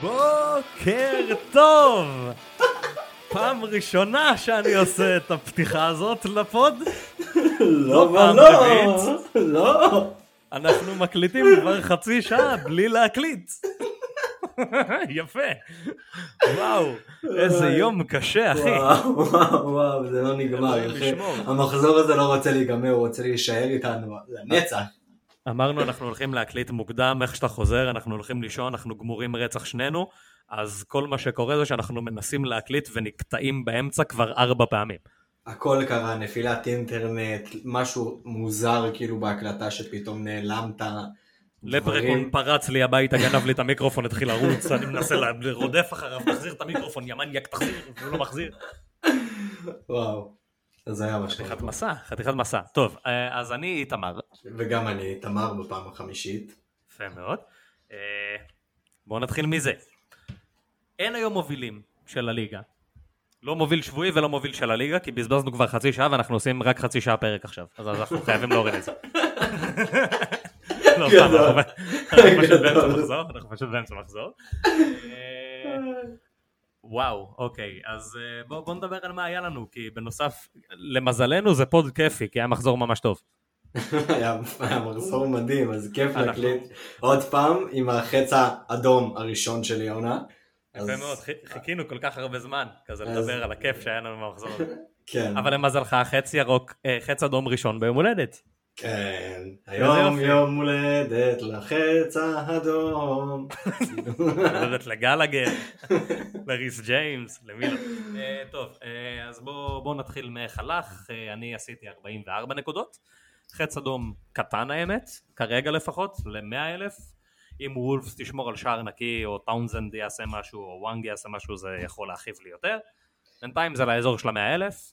בוקר טוב! פעם ראשונה שאני עושה את הפתיחה הזאת לפוד. לא פעם ולא, רביעית. לא. אנחנו מקליטים כבר חצי שעה בלי להקליט. יפה. וואו, איזה יום קשה, אחי. וואו, וואו, וואו, זה לא נגמר. ישמור. המחזור הזה לא רוצה להיגמר, הוא רוצה להישאר איתנו לנצח. אמרנו אנחנו הולכים להקליט מוקדם, איך שאתה חוזר, אנחנו הולכים לישון, אנחנו גמורים רצח שנינו, אז כל מה שקורה זה שאנחנו מנסים להקליט ונקטעים באמצע כבר ארבע פעמים. הכל קרה, נפילת אינטרנט, משהו מוזר כאילו בהקלטה שפתאום נעלמת. לפרקון. פרץ לי הביתה, גנב לי את המיקרופון, התחיל לרוץ, אני מנסה לרודף אחריו, תחזיר את המיקרופון, יא מניאק, תחזיר, והוא לא מחזיר. וואו, זה היה מה חתיכת. מסע, חתיכת מסע. טוב, אה, אז אני איתמר, וגם אני, תמר בפעם החמישית. יפה מאוד. אה, בואו נתחיל מזה. אין היום מובילים של הליגה. לא מוביל שבועי ולא מוביל של הליגה, כי בזבזנו כבר חצי שעה ואנחנו עושים רק חצי שעה פרק עכשיו. אז אנחנו חייבים להוריד את זה. לא, סתם. אנחנו פשוט באמצע. מחזור, אנחנו פשוט באמצע מחזור. וואו, אוקיי, אז אה, בואו בוא נדבר על מה היה לנו, כי בנוסף, למזלנו זה פוד כיפי, כי היה מחזור ממש טוב. היה היה מחזור מדהים, אז כיף אנחנו- להקליט עוד פעם עם החץ האדום הראשון שלי העונה. יפה אז- מאוד, חי- חיכינו כל כך הרבה זמן, כזה אז- לדבר על הכיף שהיה לנו במחזור הזה. כן, אבל למזלך, חץ ירוק, אה, חץ אדום ראשון ביום הולדת. כן, היום. יום הולדת לחץ האדום. הולדת לגלגר, לריס ג'יימס, למי לא. אה, טוב, אה, אז בואו בוא נתחיל הלך, אה, אני עשיתי 44 נקודות. חץ אדום קטן האמת, כרגע לפחות, ל-100 אלף. אם וולפס תשמור על שער נקי, או טאונזנד יעשה משהו, או וואנג יעשה משהו, זה יכול להרחיב לי יותר. בינתיים זה לאזור של ה-100 אלף.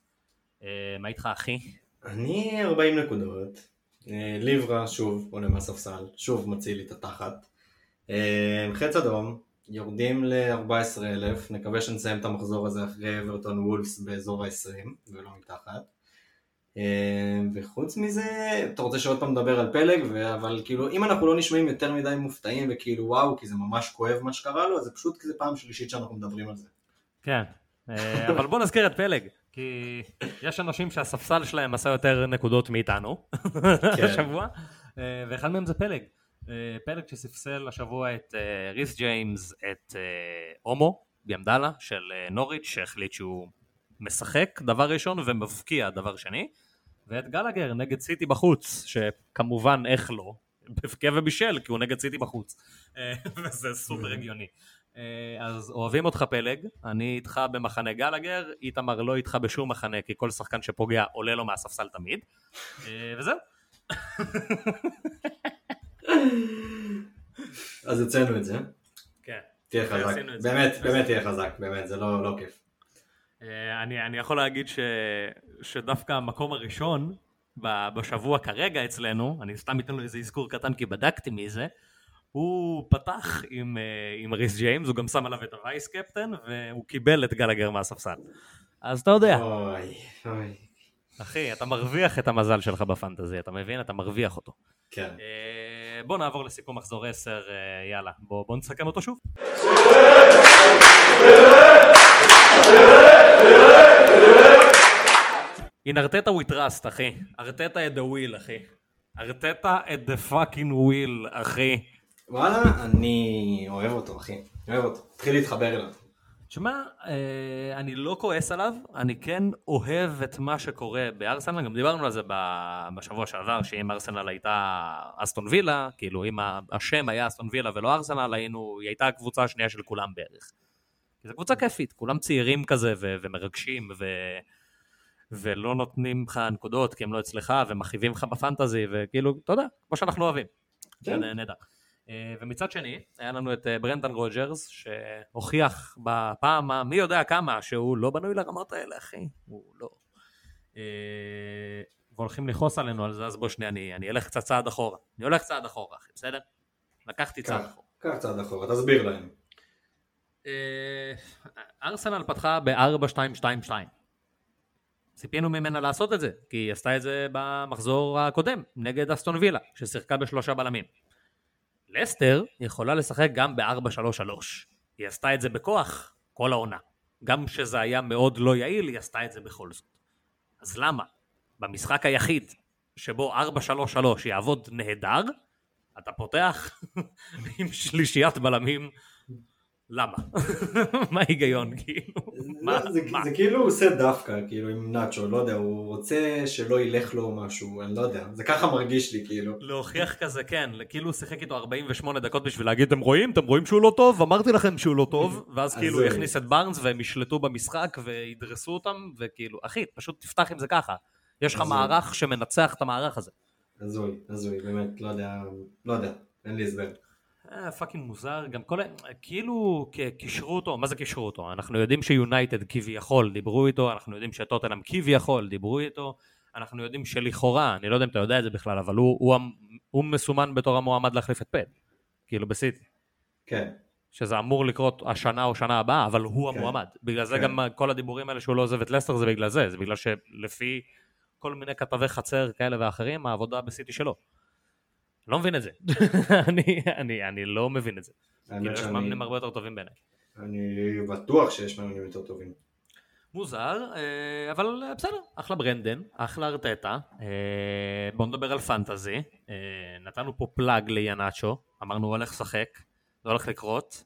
מה איתך אחי? אני 40 נקודות. אה, ליברה שוב עולה מהספסל, שוב מציל לי את התחת. אה, חץ אדום, יורדים ל-14,000, נקווה שנסיים את המחזור הזה אחרי אברטון וולפס באזור ה-20 ולא מתחת. אה, וחוץ מזה, אתה רוצה שעוד פעם נדבר על פלג, ו- אבל כאילו אם אנחנו לא נשמעים יותר מדי מופתעים וכאילו וואו, כי זה ממש כואב מה שקרה לו, אז זה פשוט כי זה פעם שלישית שאנחנו מדברים על זה. כן, אבל בוא נזכיר את פלג, כי יש אנשים שהספסל שלהם עשה יותר נקודות מאיתנו כן. השבוע, אה, ואחד מהם זה פלג. אה, פלג שספסל השבוע את אה, ריס ג'יימס, את הומו, בימדאלה של נוריץ', שהחליט שהוא משחק דבר ראשון ומבקיע דבר שני, ואת גלגר נגד סיטי בחוץ, שכמובן איך לא, הבקיע ובישל כי הוא נגד סיטי בחוץ, וזה סופר הגיוני. אה, אז אוהבים אותך פלג, אני איתך במחנה גלגר, איתמר לא איתך בשום מחנה, כי כל שחקן שפוגע עולה לו מהספסל תמיד, אה, וזהו. אז הוצאנו את זה. כן. תהיה חזק. באמת, באמת תהיה חזק, באמת, זה לא לא כיף. אה, אני, אני יכול להגיד ש, שדווקא המקום הראשון בשבוע כרגע אצלנו, אני סתם אתן לו איזה אזכור קטן כי בדקתי מי זה, הוא פתח עם, אה, עם ריס ג'יימס, הוא גם שם עליו את הווייס קפטן, והוא קיבל את גלגר מהספסל. אז אתה יודע, אוי, אוי. אחי, אתה מרוויח את המזל שלך בפנטזי, אתה מבין? אתה מרוויח אותו. כן. אה, בוא נעבור לסיכום מחזור 10, אה, יאללה, בוא, בוא נסכם אותו שוב. הנה ארטטה we trust, אחי. ארטטה at the wheel, אחי. ארטטה at the fucking wheel, אחי. וואלה, אני אוהב אותו, אחי. אוהב אותו. התחיל להתחבר אליו. שמע, אה, אני לא כועס עליו, אני כן אוהב את מה שקורה בארסנל, גם דיברנו על זה בשבוע שעבר, שאם ארסנל הייתה אסטון וילה, כאילו אם השם היה אסטון וילה ולא ארסנל, היינו, היא הייתה הקבוצה השנייה של כולם בערך. כי זו קבוצה כיפית, כולם צעירים כזה ו- ומרגשים, ו... ולא נותנים לך נקודות כי הם לא אצלך, ומכאיבים לך בפנטזי, וכאילו, אתה יודע, כמו שאנחנו אוהבים. כן. נהדר. אה, ומצד שני, היה לנו את אה, ברנדן רוג'רס, שהוכיח בפעם המי יודע כמה שהוא לא בנוי לרמות האלה, אחי. הוא לא. אה, והולכים לכעוס עלינו על זה, אז בוא שנייה, אני, אני אלך קצת צעד אחורה. אני הולך צעד אחורה, אחי, בסדר? לקחתי צעד אחורה. קח צעד אחורה, תסביר להם. ארסנל פתחה ב-4-2-2-2. ציפינו ממנה לעשות את זה, כי היא עשתה את זה במחזור הקודם, נגד אסטון וילה, ששיחקה בשלושה בלמים. לסטר יכולה לשחק גם ב-4-3-3. היא עשתה את זה בכוח כל העונה. גם כשזה היה מאוד לא יעיל, היא עשתה את זה בכל זאת. אז למה? במשחק היחיד שבו 4-3-3 יעבוד נהדר, אתה פותח עם שלישיית בלמים למה? מה ההיגיון כאילו? זה, כאילו הוא עושה דווקא, כאילו עם נאצ'ו, לא יודע, הוא רוצה שלא ילך לו משהו, אני לא יודע, זה ככה מרגיש לי כאילו. להוכיח כזה כן, כאילו הוא שיחק איתו 48 דקות בשביל להגיד אתם רואים? אתם רואים שהוא לא טוב? אמרתי לכם שהוא לא טוב ואז אז כאילו הוא יכניס את בארנס והם ישלטו במשחק וידרסו אותם וכאילו אחי פשוט תפתח עם זה ככה יש לך מערך שמנצח את המערך הזה הזוי, הזוי, באמת, לא יודע, לא יודע, אין לי הסבר. אה, fucking מוזר, גם כל ה... כאילו קישרו אותו, מה זה קישרו אותו? אנחנו יודעים שיונייטד כביכול דיברו איתו, אנחנו יודעים שטוטנאם כביכול דיברו איתו, אנחנו יודעים שלכאורה, אני לא יודע אם אתה יודע את זה בכלל, אבל הוא, הוא, הוא מסומן בתור המועמד להחליף את פפ, כאילו בסיטי, כן, שזה אמור לקרות השנה או שנה הבאה, אבל הוא כן. המועמד. בגלל זה כן. גם כל הדיבורים האלה שהוא לא עוזב את לסטר זה בגלל זה, זה בגלל שלפי כל מיני כתבי חצר כאלה ואחרים, העבודה בסיטי שלו. לא מבין את זה. אני, אני, אני לא מבין את זה. כאילו האמת יש שאני מאמנים הרבה יותר טובים בעיניי. אני בטוח שיש מאמנים יותר טובים. מוזר, אה, אבל אה, בסדר, אחלה ברנדן, אחלה ארטטה. אה, בואו נדבר על פנטזי. נתנו פה פלאג ליאנצ'ו, אמרנו הוא הולך לשחק, זה הולך לקרות,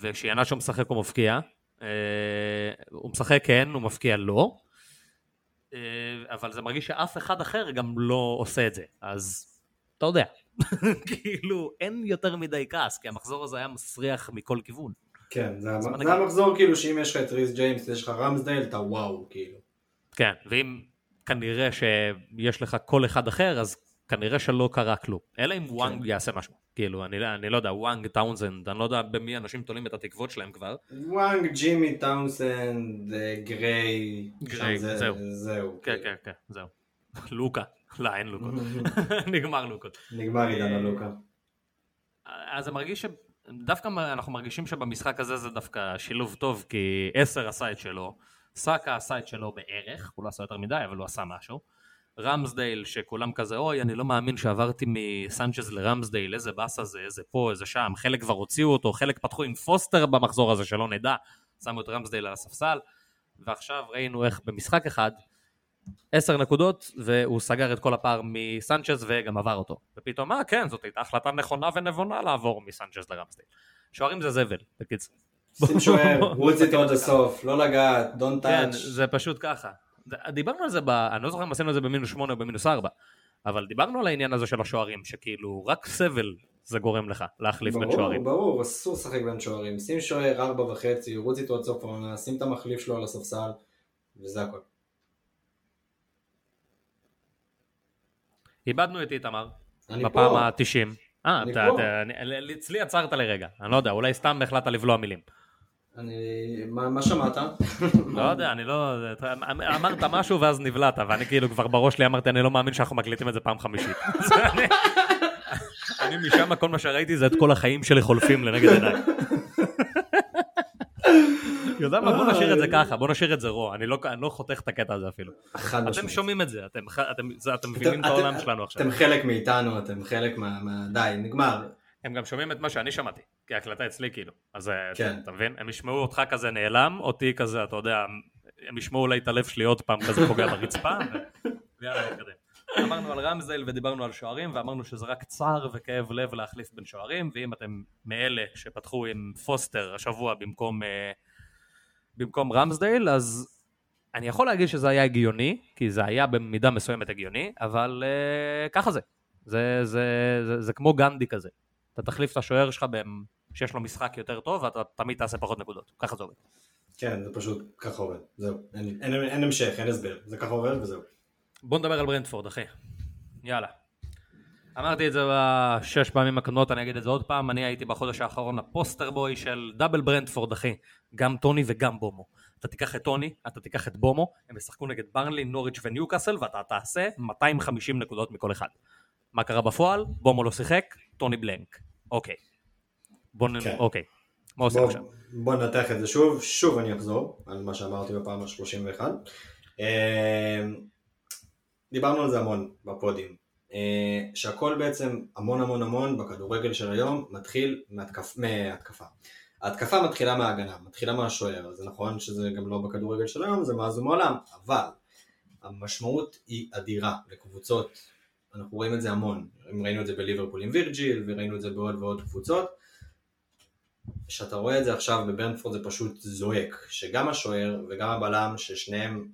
וכשיאנצ'ו משחק הוא מבקיע. אה, הוא משחק כן, הוא מבקיע לא. אבל זה מרגיש שאף אחד אחר גם לא עושה את זה, אז אתה יודע. כאילו, אין יותר מדי כעס, כי המחזור הזה היה מסריח מכל כיוון. כן, זה, המ- נגיד? זה המחזור כאילו שאם יש לך את ריס ג'יימס, יש לך רמסדייל, אתה וואו, כאילו. כן, ואם כנראה שיש לך קול אחד אחר, אז כנראה שלא קרה כלום. אלא אם וואנג יעשה משהו. כאילו, אני, לא- אני לא יודע, וואנג, טאונזנד, אני לא יודע במי אנשים תולים את התקוות שלהם כבר. וואנג, ג'ימי, טאונסנד, אה, גריי, גריי, זה- זהו. זהו. כן, כאילו. כן, כן, זהו. לוקה. לא, אין לוקות. נגמר לוקות. נגמר עידן הלוקה. אז זה מרגיש ש... דווקא אנחנו מרגישים שבמשחק הזה זה דווקא שילוב טוב, כי עשר עשה את שלו, סאקה עשה את שלו בערך, הוא לא עשה יותר מדי, אבל הוא עשה משהו. רמסדייל, שכולם כזה, אוי, אני לא מאמין שעברתי מסנצ'ז לרמסדייל, איזה באסה זה, איזה פה, איזה שם, חלק כבר הוציאו אותו, חלק פתחו עם פוסטר במחזור הזה, שלא נדע, שמו את רמסדייל על הספסל, ועכשיו ראינו איך במשחק אחד, עשר נקודות, והוא סגר את כל הפער מסנצ'ז וגם עבר אותו. ופתאום, אה, כן, זאת הייתה החלטה נכונה ונבונה לעבור מסנצ'ז לרמסדייל. שוערים זה זבל, בקיצור. שים שוער, רוץ איתו עד הסוף, לא לגעת, don't כן, touch. זה פשוט ככה. דיברנו על זה, ב... אני לא זוכר אם עשינו את זה במינוס 8 או במינוס 4, אבל דיברנו על העניין הזה של השוערים, שכאילו רק סבל זה גורם לך להחליף בין ברור, שוערים. ברור, אסור לשחק בין שוערים. שים שוער ארבע וחצי, רוץ איתו עד סוף העונה, שים את המחליף שלו על הספסל, וזה הכל. איבדנו את איתמר בפעם פה. ה-90. אה, אתה- אצלי עצרת לרגע, אני לא יודע, אולי סתם החלטת לבלוע מילים. אני... מה מה שמעת? לא יודע, אני לא... אתה אמרת משהו ואז נבלעת, ואני כאילו כבר בראש שלי אמרתי, אני לא מאמין שאנחנו מקליטים את זה פעם חמישית. אני משם, כל מה שראיתי זה את כל החיים שלי חולפים לנגד עיניי. יודע מה, בוא נשאיר את זה ככה, בוא נשאיר את זה רוע, אני לא אני לא חותך את הקטע הזה אפילו. אתם. שומעים את זה, אתם- אתם זה- אתם מבינים את העולם שלנו עכשיו. אתם חלק מאיתנו, אתם חלק מה... מה- די, נגמר. הם גם שומעים את מה שאני שמעתי, כי ההקלטה אצלי כאילו. אז אה, כן. אתה מבין? הם ישמעו אותך כזה נעלם, אותי כזה, אתה יודע, הם ישמעו אולי את הלב שלי עוד פעם כזה פוגע ברצפה, ויאללה נתקדם. אמרנו על רמזל ודיברנו על שוערים, ואמרנו שזה רק צער וכאב לב להחליף בין שוערים, ואם אתם מאלה שפתחו עם פוסטר השבוע במקום, אה, במקום רמסדייל, אז אני יכול להגיד שזה היה הגיוני, כי זה היה במידה מסוימת הגיוני, אבל אה, ככה זה. זה, זה, זה, זה כמו גנדי כזה. אתה תחליף את השוער שלך שיש לו משחק יותר טוב, ואתה תמיד תעשה פחות נקודות. ככה זה עובד. כן, זה פשוט ככה עובד. זהו. אין, אין, אין המשך, אין הסבר. זה ככה עובד וזהו. בוא נדבר על ברנדפורד, אחי. יאללה. אמרתי את זה בשש פעמים הקודמות, אני אגיד את זה עוד פעם, אני הייתי בחודש האחרון ה poster boy של double ברנדפורד, אחי. גם טוני וגם בומו. אתה תיקח את טוני, אתה תיקח את בומו, הם ישחקו נגד ברנלי, נוריץ' וניוקאסל, ואתה תעשה 250 נקודות מכל אחד. מה קרה בפועל? בומו לא שיחק, טוני blank. אוקיי. בוא נ... כן. אוקיי. מה עושים בוא, עכשיו? בוא ננתח את זה שוב, שוב אני אחזור על מה שאמרתי בפעם ה-31. דיברנו על זה המון בפודים. אה, שהכל בעצם המון המון המון בכדורגל של היום מתחיל מהתקפ... מהתקפה. ההתקפה מתחילה מההגנה, מתחילה מהשוער, זה נכון שזה גם לא בכדורגל של היום, זה מאז ומעולם, אבל המשמעות היא אדירה לקבוצות, אנחנו רואים את זה המון, ראינו את זה בליברפול עם וירג'יל, וראינו את זה בעוד ועוד קבוצות, כשאתה רואה את זה עכשיו בברנדפורד זה פשוט זועק, שגם השוער וגם הבלם, ששניהם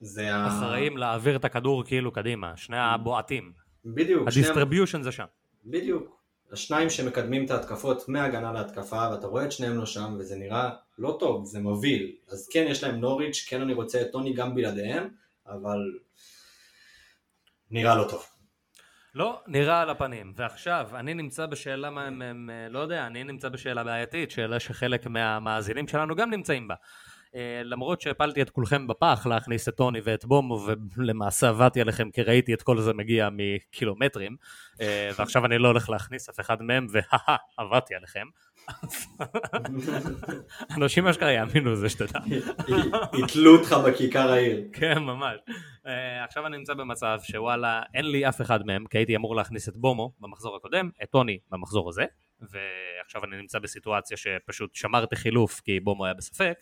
זה ה... אחראים להעביר את הכדור כאילו קדימה, שני הבועטים. בדיוק, ה distribution זה שם. בדיוק. השניים שמקדמים את ההתקפות מהגנה להתקפה, ואתה רואה את שניהם לא שם, וזה נראה לא טוב, זה מבהיל. אז כן, יש להם נוריץ', כן אני רוצה את טוני גם בלעדיהם, אבל נראה לא טוב. לא, נראה על הפנים. ועכשיו, אני נמצא בשאלה, מה הם, הם, לא יודע, אני נמצא בשאלה בעייתית, שאלה שחלק מהמאזינים שלנו גם נמצאים בה. אה, למרות שהפלתי את כולכם בפח להכניס את טוני ואת בומו ולמעשה עבדתי עליכם כי ראיתי את כל זה מגיע מקילומטרים אה, ועכשיו אני לא הולך להכניס אף אחד מהם והא עבדתי עליכם אנשים אשכרה יאמינו לזה שתדע. יתלו אותך בכיכר העיר. כן ממש. אה, עכשיו אני נמצא במצב שוואלה אין לי אף אחד מהם כי הייתי אמור להכניס את בומו במחזור הקודם, את טוני במחזור הזה ועכשיו אני נמצא בסיטואציה שפשוט שמרתי חילוף כי בומו היה בספק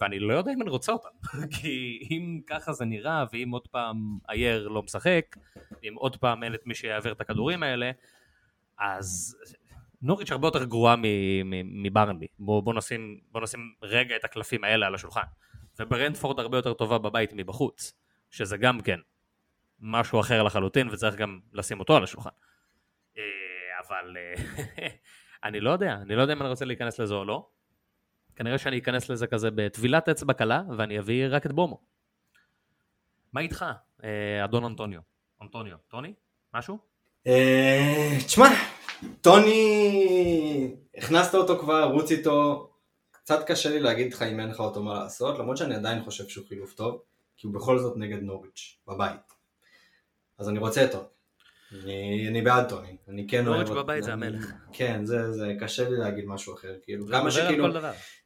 ואני לא יודע אם אני רוצה אותם, כי אם ככה זה נראה, ואם עוד פעם אייר לא משחק, אם עוד פעם אין את מי שיעביר את הכדורים האלה, אז נוריץ' הרבה יותר גרועה מברנבי. בוא, בוא, נשים, בוא נשים רגע את הקלפים האלה על השולחן. וברנדפורד הרבה יותר טובה בבית מבחוץ, שזה גם כן משהו אחר לחלוטין, וצריך גם לשים אותו על השולחן. אה, אבל אה, אני לא יודע, אני לא יודע אם אני רוצה להיכנס לזה או לא. כנראה שאני אכנס לזה כזה בטבילת אצבע קלה, ואני אביא רק את בומו. מה איתך, אה, אדון אנטוניו? אנטוניו, טוני? משהו? אה, תשמע, טוני, הכנסת אותו כבר, רוץ איתו, קצת קשה לי להגיד לך אם אין לך אותו מה לעשות, למרות שאני עדיין חושב שהוא חילוף טוב, כי הוא בכל זאת נגד נוריץ', בבית. אז אני רוצה אותו. אני, אני בעד טוני, אני כן אוהב... נוריץ' בבית זה המלך. כן, זה, זה קשה לי להגיד משהו אחר, כאילו, כמה שכאילו...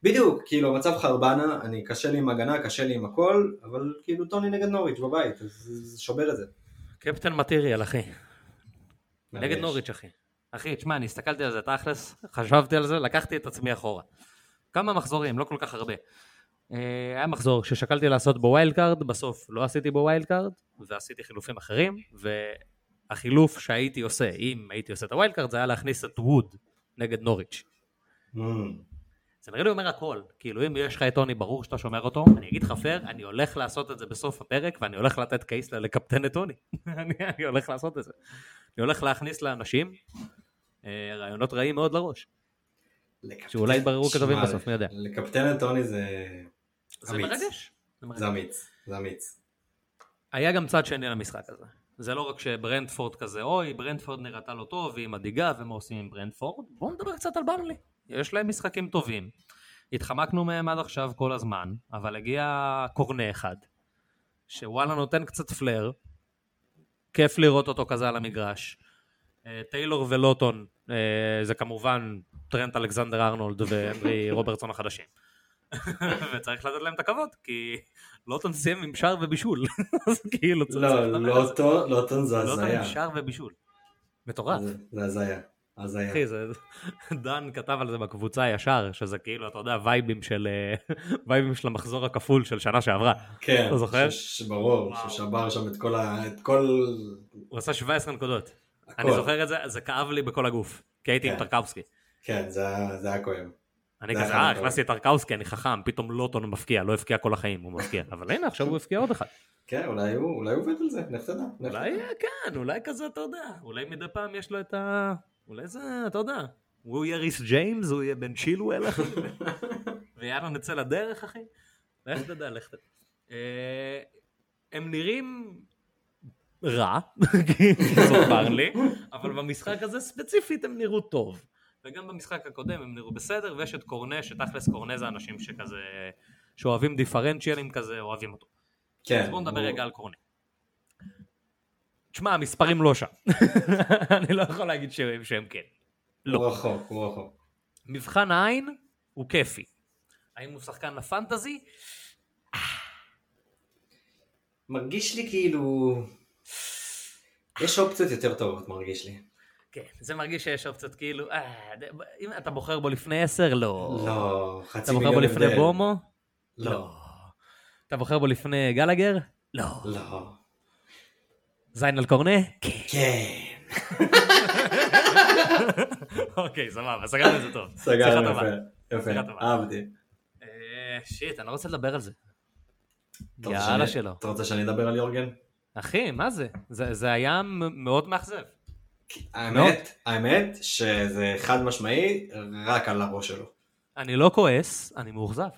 בדיוק, כאילו, מצב חרבנה, אני קשה לי עם הגנה, קשה לי עם הכל, אבל כאילו טוני נגד נוריץ' בבית, זה שובר את זה. captain material, אחי. נגד נוריץ', אחי. אחי, תשמע, אני הסתכלתי על זה תכלס, חשבתי על זה, לקחתי את עצמי אחורה. כמה מחזורים, לא כל כך הרבה. אה, היה מחזור ששקלתי לעשות בו wild card, בסוף לא עשיתי בו wild card, ועשיתי חילופים אחרים, החילוף שהייתי עושה, אם הייתי עושה את ה wild card, זה היה להכניס את ווד נגד נוריץ'. Mm. זה נראה לי אומר הכל, כאילו אם יש לך את טוני ברור שאתה שומר אותו, אני אגיד לך פייר, אני הולך לעשות את זה בסוף הפרק ואני הולך לתת case ללקפטן את טוני, אני, אני הולך לעשות את זה. אני הולך להכניס לאנשים אה, רעיונות רעים מאוד לראש. שאולי יתבררו כתובים בסוף, מי יודע. לקפטן את טוני זה... זה מרגש. זה אמיץ, זה אמיץ. היה גם צד שני למשחק הזה. זה לא רק שברנדפורד כזה, אוי, ברנדפורד נראתה לא טוב, והיא מדאיגה, ומה עושים עם ברנדפורד? בואו נדבר קצת על ברנלי. יש להם משחקים טובים. התחמקנו מהם עד עכשיו כל הזמן, אבל הגיע קורנה אחד, שוואלה נותן קצת פלר, כיף לראות אותו כזה על המגרש. אה, טיילור ולוטון אה, זה כמובן טרנט אלכסנדר ארנולד והנרי רוברטסון החדשים. וצריך לתת להם את הכבוד, כי לוטון סיים עם שער ובישול. אז כאילו צריך... לא, לוטון זה הזיה. לוטון עם שער ובישול. מטורף. זה הזיה. הזיה. אחי, זה... דן כתב על זה בקבוצה ישר, שזה כאילו, אתה יודע, וייבים של וייבים של המחזור הכפול של שנה שעברה. כן, אתה זוכר? ברור, ששבר שם את כל ה... את כל... הוא עשה 17 נקודות. אני זוכר את זה, זה כאב לי בכל הגוף, כי הייתי עם כן. טרקאוסקי. כן, זה היה כואב. אני כזה, אה, הכנסתי את טרקאוסקי, אני חכם, פתאום לוטון מבקיע, לא הבקיע כל החיים, הוא מבקיע. אבל הנה, עכשיו הוא הבקיע עוד אחד. כן, אולי הוא עובד על זה, לך תדע. אולי, כן, אולי כזה, אתה יודע, אולי מדי פעם יש לו את ה... אולי זה, אתה יודע, הוא יהיה ריס ג'יימס, הוא יהיה בן צ'ילואל, אחי, ויאללה נצא לדרך, אחי. לך תדע, לך תדע. אה, הם נראים רע, כי זאת ברלי, אבל במשחק הזה ספציפית הם נראו טוב. וגם במשחק הקודם הם נראו בסדר, ויש את קורנה, שתכלס קורנה זה אנשים שכזה, שאוהבים דיפרנציאלים כזה, אוהבים אותו. כן. אז בואו נדבר רגע על קורנה. תשמע, המספרים לא שם. אני לא יכול להגיד שהם, שהם כן. לא. הוא רחוק, הוא רחוק. מבחן העין הוא כיפי. האם הוא שחקן לפנטזי? מרגיש לי כאילו... יש אופציות יותר טובות, מרגיש לי. כן, זה מרגיש שיש אופציות כאילו, אה, אם אתה בוחר בו לפני עשר, לא. לא, אתה חצי בוחר בו מיליון לפני הבדל. בומו? לא. אתה בוחר בו לפני גלגר? לא. לא. זין על קורנה? כן. כן. אוקיי, סבבה, סגרנו את זה טוב. סגרנו. יפה. יפה. אהבתי. אה, שיט, אני לא רוצה לדבר על זה. אתה יאללה שלא. אתה רוצה שאני אדבר על יורגן? אחי, מה זה? זה היה מאוד מאכזב. האמת, האמת שזה חד משמעי רק על הראש שלו. אני לא כועס, אני מאוכזב.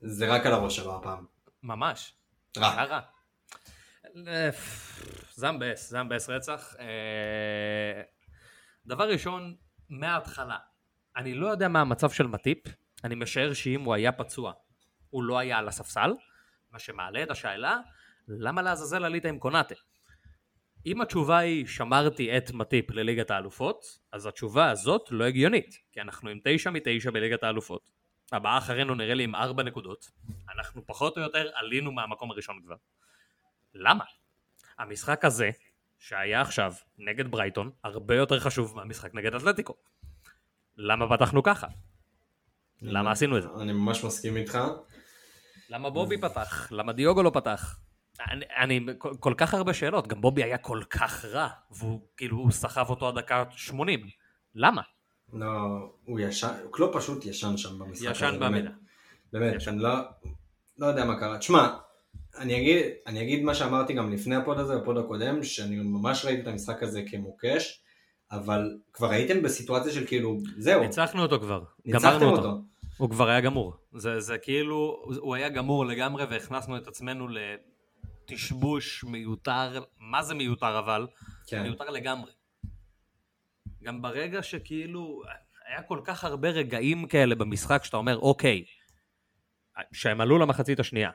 זה רק על הראש שלו הפעם. ממש. רע. רע. זה מבאס, זה מבאס רצח. אה, דבר ראשון, מההתחלה, אני לא יודע מה המצב של מטיפ, אני משער שאם הוא היה פצוע, הוא לא היה על הספסל, מה שמעלה את השאלה, למה לעזאזל עלית עם קונאטה? אם התשובה היא שמרתי את מטיפ לליגת האלופות, אז התשובה הזאת לא הגיונית, כי אנחנו עם תשע מתשע בליגת האלופות. הבאה אחרינו נראה לי עם ארבע נקודות, אנחנו פחות או יותר עלינו מהמקום הראשון כבר. למה? המשחק הזה, שהיה עכשיו נגד ברייטון, הרבה יותר חשוב מהמשחק נגד אתלטיקו. למה פתחנו ככה? למה עשינו את זה? אני ממש מסכים איתך. למה בובי פתח? למה דיוגו לא פתח? אני, אני כל, כל כך הרבה שאלות, גם בובי היה כל כך רע, והוא כאילו, הוא סחב אותו עד דקה 80. למה? לא, הוא ישן, קלופ פשוט ישן שם במשחק ישן הזה, במידה. באמת, ישן. אני לא, לא יודע מה קרה. תשמע, אני אגיד, אני אגיד מה שאמרתי גם לפני ה pod הזה, ב pod הקודם, שאני ממש ראיתי את המשחק הזה כמוקש, אבל כבר הייתם בסיטואציה של כאילו, זהו, ניצחנו אותו כבר, גמרנו אותו. אותו. הוא כבר היה גמור. זה, זה כאילו, הוא היה גמור לגמרי והכנסנו את עצמנו לתסבוך מיותר, מה זה מיותר אבל? כן, מיותר לגמרי. גם ברגע שכאילו, היה כל כך הרבה רגעים כאלה במשחק שאתה אומר, אוקיי, שהם עלו למחצית השנייה.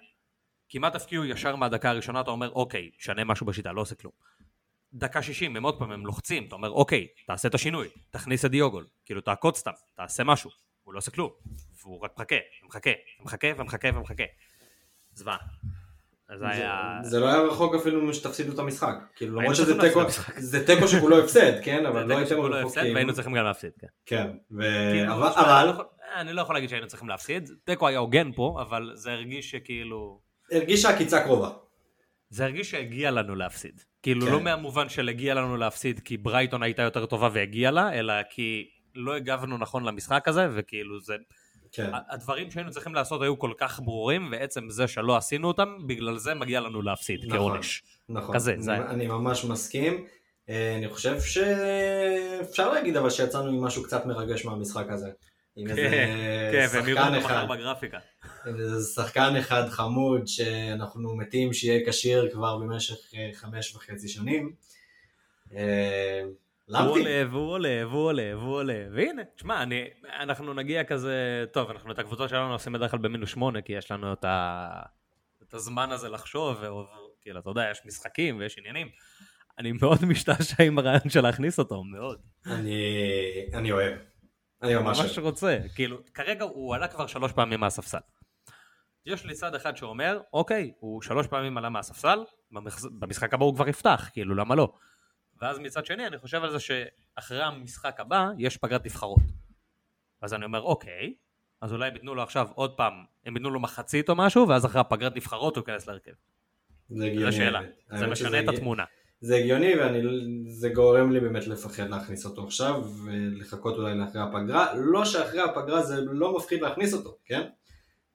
כמעט הפקיעו ישר מהדקה הראשונה, אתה אומר, אוקיי, שנה משהו בשיטה, לא עושה כלום. דקה 60, הם עוד פעם, הם לוחצים, אתה אומר, אוקיי, תעשה את השינוי, תכניס את דיוגול, כאילו תעקוץ סתם, תעשה משהו, הוא לא עושה כלום, והוא רק מחכה, ומחכה, ומחכה, ומחכה, ומחכה. זוועה. זה היה... זה לא היה רחוק אפילו משתפסידו את המשחק, כאילו למרות שזה תיקו. זה תיקו שכולו הפסד, כן, אבל לא הייתם רחוקים, והיינו צריכים גם להפסיד, כן. כן, כאילו, אבל- אני לא יכול- אני לא יכול להגיד שהיינו צריכים להפסיד, תיקו היה הוגן פה, אבל זה הרגיש שכאילו... הרגיש שהעקיצה קרובה, זה הרגיש שהגיע לנו להפסיד. כאילו כן. לא מהמובן של הגיע לנו להפסיד כי ברייטון הייתה יותר טובה והגיע לה, אלא כי לא הגבנו נכון למשחק הזה, וכאילו זה... כן, הדברים שהיינו צריכים לעשות היו כל כך ברורים, ועצם זה שלא עשינו אותם, בגלל זה מגיע לנו להפסיד, נכון. כעונש. נכון, כזה, אני- זה. אני ממש מסכים, אה, אני חושב שאפשר להגיד אבל שיצאנו עם משהו קצת מרגש מהמשחק הזה, עם איזה כן, והם יראו שחקן אחד, בגרפיקה. איזה שחקן אחד חמוד שאנחנו מתים שיהיה כשיר כבר במשך אה, חמש וחצי שנים. הוא עולה והוא עולה והוא עולה והוא עולה והנה תשמע אני אנחנו נגיע כזה טוב אנחנו את הקבוצות שלנו עושים בדרך כלל במינוס שמונה כי יש לנו את, ה... את הזמן הזה לחשוב וכאילו אתה יודע יש משחקים ויש עניינים. אני מאוד משתעשע עם הרעיון של להכניס אותו מאוד אני- אני אוהב, אני ממש ממש אוהב, רוצה כאילו כרגע הוא עלה כבר שלוש פעמים מהספסל. יש לי צד אחד שאומר אוקיי הוא שלוש פעמים עלה מהספסל. במשחק הבא הוא כבר יפתח כאילו למה לא. ואז מצד שני אני חושב על זה שאחרי המשחק הבא יש פגרת נבחרות. אז אני אומר אוקיי אז אולי הם ייתנו לו עכשיו עוד פעם הם ייתנו לו מחצית או משהו ואז אחרי הפגרת נבחרות הוא ייכנס להרכב. זה הגיוני, זו שאלה. זה משנה את. התמונה. זה הגיוני וזה גורם לי באמת לפחד להכניס אותו עכשיו ולחכות אולי לאחרי הפגרה. לא שאחרי הפגרה זה לא מפחיד להכניס אותו, כן?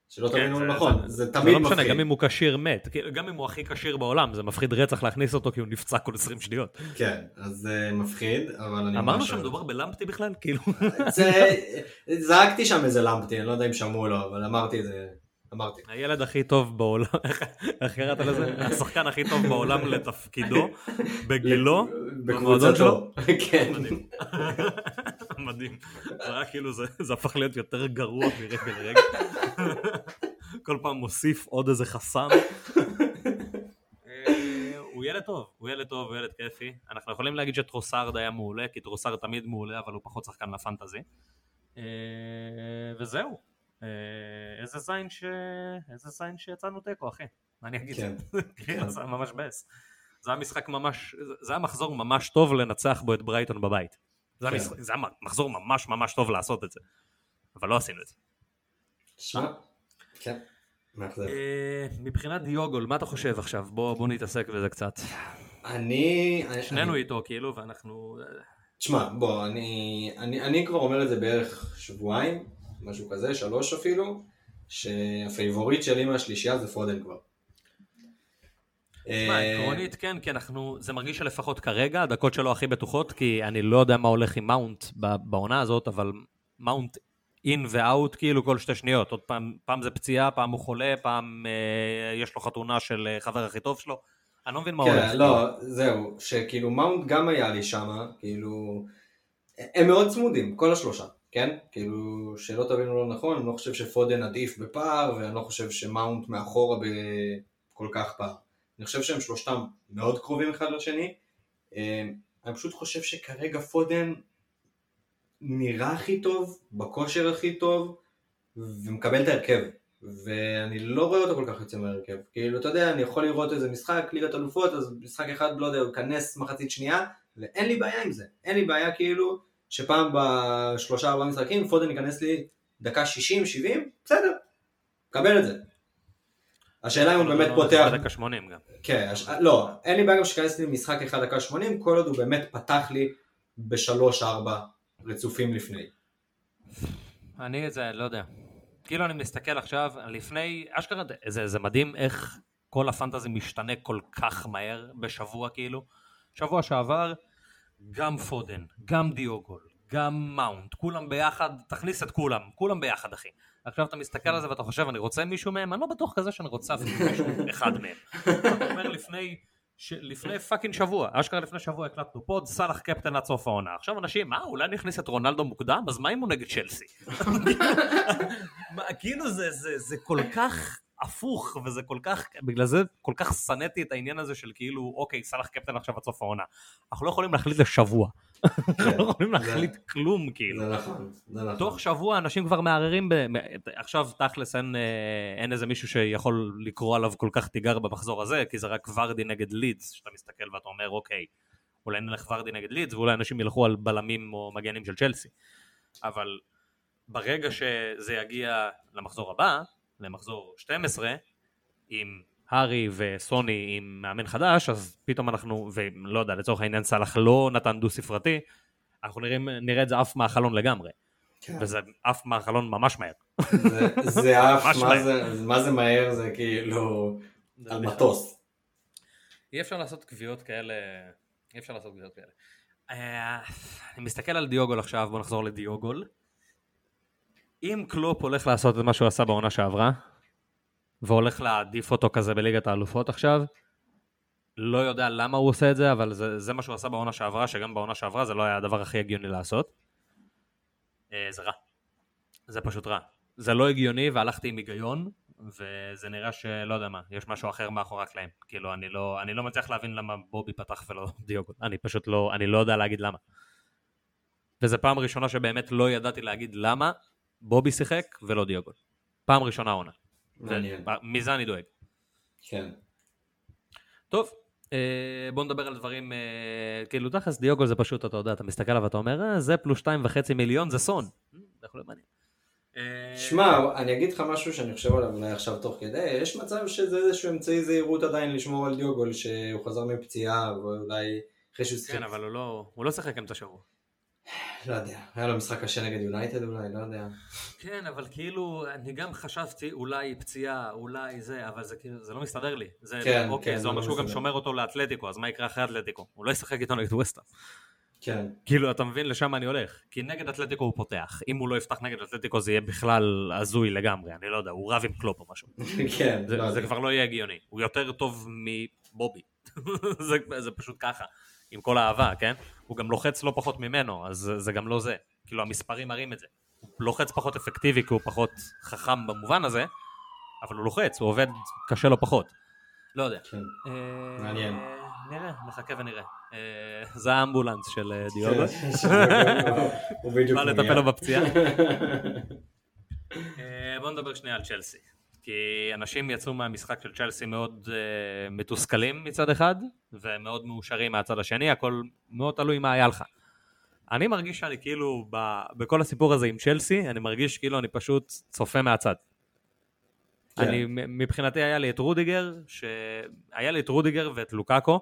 שלא כן, תבינו זה- נכון, זה- זה זה תמיד לא משנה, מפחיד. גם אם הוא כשיר מת, גם אם הוא הכי כשיר בעולם, זה מפחיד רצח להכניס אותו כי הוא נפצע כל 20 שניות. כן, אז זה מפחיד, אבל אני אמרנו. שמדובר בלמפטי בכלל? כאילו... זה- זרקתי שם איזה למפטי, אני לא יודע אם שמעו לא, אבל אמרתי את זה, אמרתי. הילד הכי טוב בעולם, איך קראת לזה? השחקן הכי טוב בעולם לתפקידו, בגילו, במועדון שלו. כן. מדהים. זה היה כאילו, זה זה הפך להיות יותר גרוע מרגע לרגע. כל פעם מוסיף עוד איזה חסם. אה, הוא ילד טוב, הוא ילד טוב, הוא ילד כיפי. אנחנו יכולים להגיד שטרוסארד היה מעולה, כי טרוסארד תמיד מעולה, אבל הוא פחות שחקן ל fantasy. אה, וזהו. אה, איזה זין ש... איזה זין שיצאנו תיקו, אחי. מה אני אגיד? כן. כן, זה היה ממש באסה. זה היה משחק ממש, זה היה מחזור ממש טוב לנצח בו את ברייטון בבית. זה, כן. זה היה מחזור ממש ממש טוב לעשות את זה, אבל לא עשינו את זה. שמע, כן. אה, מבחינת דיוגו, מה אתה חושב עכשיו? בוא, בוא נתעסק בזה קצת. אני... שנינו אני- איתו כאילו, ואנחנו... תשמע, בוא, אני, אני, אני כבר אומר את זה בערך שבועיים, משהו כזה, שלוש אפילו, שה favorite שלי מהשלישייה זה פודן כבר. תשמע, אה, עקרונית כן, כי אנחנו, זה מרגיש שלפחות כרגע הדקות שלו הכי בטוחות, כי אני לא יודע מה הולך עם מאונט בעונה הזאת, אבל מאונט אין ואאוט כאילו כל שתי שניות. עוד פעם, פעם זה פציעה, פעם הוא חולה, פעם אה, יש לו חתונה של אה, חבר הכי טוב שלו. אני לא מבין מה הולך. כן, לא, זהו, שכאילו מאונט גם היה לי שמה, כאילו, הם מאוד צמודים, כל השלושה, כן? כאילו, שלא תבינו לא נכון, אני לא חושב שפודן עדיף בפער, ואני לא חושב שמאונט מאחורה בכל כך פער. אני חושב שהם שלושתם מאוד קרובים אחד לשני. אה, אני פשוט חושב שכרגע פודן נראה הכי טוב, בכושר הכי טוב, ומקבל את ההרכב. ואני לא רואה אותו כל כך יוצא מההרכב. כאילו, אתה יודע, אני יכול לראות איזה משחק, ליגת אלופות, אז משחק אחד, לא יודע, הוא ייכנס מחצית שנייה, ואין לי בעיה עם זה. אין לי בעיה כאילו, שפעם בשלושה ארבעה משחקים, פודן ייכנס לי דקה 60-70, בסדר, קבל את זה. השאלה אם הוא באמת פותח... בדקה 80 גם. כן, הש... לא, אין לי בעיה גם שייכנס לי משחק אחד דקה 80, כל עוד הוא באמת פתח לי בשלוש-ארבע רצופים לפני. אני את זה, לא יודע. כאילו אני מסתכל עכשיו, לפני, אשכרה, זה, זה מדהים איך כל הפנטזי משתנה כל כך מהר בשבוע כאילו. שבוע שעבר, גם פודן, גם דיוגול, גם מאונט, כולם ביחד, תכניס את כולם, כולם ביחד אחי. עכשיו אתה מסתכל על זה ואתה חושב, אני רוצה מישהו מהם? אני לא בטוח כזה שאני רוצה מישהו אחד מהם. אתה אומר לפני, ש... לפני fucking שבוע, אשכרה לפני שבוע הקלטנו pod, סאלח קפטן עד סוף העונה. עכשיו אנשים, מה, אולי נכניס את רונלדו מוקדם? אז מה אם הוא נגד צ'לסי? כאילו זה, זה, זה כל כך הפוך, וזה כל כך, בגלל זה כל כך שנאתי את העניין הזה של כאילו, אוקיי, סאלח קפטן עכשיו עד סוף העונה. אנחנו לא יכולים להחליט לשבוע. אנחנו לא יכולים להחליט כלום, כאילו. זה נכון, זה נכון. תוך שבוע אנשים כבר מערערים. עכשיו תכלס אה, אין איזה מישהו שיכול לקרוא עליו כל כך תיגר במחזור הזה, כי זה רק ורדי נגד לידס, שאתה מסתכל ואתה אומר אוקיי, אולי נלך ורדי נגד לידס, ואולי אנשים ילכו על בלמים או מגנים של צ'לסי. אבל ברגע שזה יגיע למחזור הבא, למחזור 12, עם הארי וסוני עם מאמן חדש, אז פתאום אנחנו, ולא יודע, לצורך העניין סאלח לא נתן דו ספרתי, אנחנו נראה, נראה את זה עף מהחלון לגמרי. כן. וזה עף מהחלון ממש מהר. זה- זה ממש מה. זה- מה זה מהר, זה כאילו על מטוס. אי אפשר לעשות קביעות כאלה, אי אפשר לעשות קביעות כאלה. אה, אני מסתכל על דיוגול עכשיו, בוא נחזור לדיוגול. אם קלופ הולך לעשות את מה שהוא עשה בעונה שעברה, והולך להעדיף אותו כזה בליגת האלופות עכשיו, לא יודע למה הוא עושה את זה, אבל זה, זה מה שהוא עשה בעונה שעברה, שגם בעונה שעברה זה לא היה הדבר הכי הגיוני לעשות. אה, זה רע. זה פשוט רע. זה לא הגיוני והלכתי עם היגיון, וזה נראה שלא יודע מה, יש משהו אחר מאחורי הקלעים. כאילו, אני לא, אני לא מצליח להבין למה בובי פתח ולא דיוגו. אני פשוט לא, אני לא יודע להגיד למה. וזו פעם ראשונה שבאמת לא ידעתי להגיד למה בובי שיחק ולא דיוגו. פעם ראשונה עונה. מעניין. מזה אני דואג. כן. טוב, אה, בוא נדבר על דברים, אה, כאילו תכלס דיוגו זה פשוט, אתה יודע, אתה מסתכל עליו ואתה אומר, אה, זה פלוס שתיים וחצי מיליון, זה סון. אה, זה יכול להיות מעניין. אה, שמע, אני אגיד לך משהו שאני חושב עליו אולי עכשיו תוך כדי, יש מצב שזה איזשהו אמצעי זהירות עדיין לשמור על דיוגול שהוא חזר מפציעה ואולי אחרי שהוא שיחק, כן, אבל הוא לא, הוא לא שיחק אמצע שבוע. לא יודע, היה לו משחק קשה נגד יונייטד אולי, לא יודע. כן, אבל כאילו, אני גם חשבתי אולי פציעה, אולי זה, אבל זה כאילו, זה לא מסתדר לי. זה, כן, אוקיי, כן, זה אומר לא שהוא גם. שומר אותו לאתלטיקו, אז מה יקרה אחרי אתלטיקו? הוא לא ישחק איתו נגד ווסטה. כן, כאילו, אתה מבין לשם אני הולך. כי נגד אתלטיקו הוא פותח. אם הוא לא יפתח נגד אתלטיקו זה יהיה בכלל הזוי לגמרי, אני לא יודע, הוא רב עם קלופ או משהו. כן, זה, לא זה. כבר לא יהיה הגיוני. הוא יותר טוב מבובי. זה, זה פשוט ככה. עם כל האהבה, כן? הוא גם לוחץ לא פחות ממנו, אז זה, גם לא זה. כאילו המספרים מראים את זה. הוא לוחץ פחות אפקטיבי כי הוא פחות חכם במובן הזה, אבל הוא לוחץ, הוא עובד קשה לו פחות. לא יודע. כן. אה, מעניין. נראה, נחכה ונראה. אה, זה האמבולנס של אה, דיוגו. הוא- הוא בדיוק בא מגיע. לטפל לו בפציעה. בוא נדבר שנייה על צ'לסי. כי אנשים יצאו מהמשחק של צ'לסי מאוד uh, מתוסכלים מצד אחד, ומאוד מאושרים מהצד השני, הכל מאוד תלוי מה היה לך. אני מרגיש שאני כאילו, ב, בכל הסיפור הזה עם צ'לסי, אני מרגיש כאילו אני פשוט צופה מהצד. כן. אני, מבחינתי היה לי את רודיגר, שהיה לי את רודיגר ואת לוקאקו,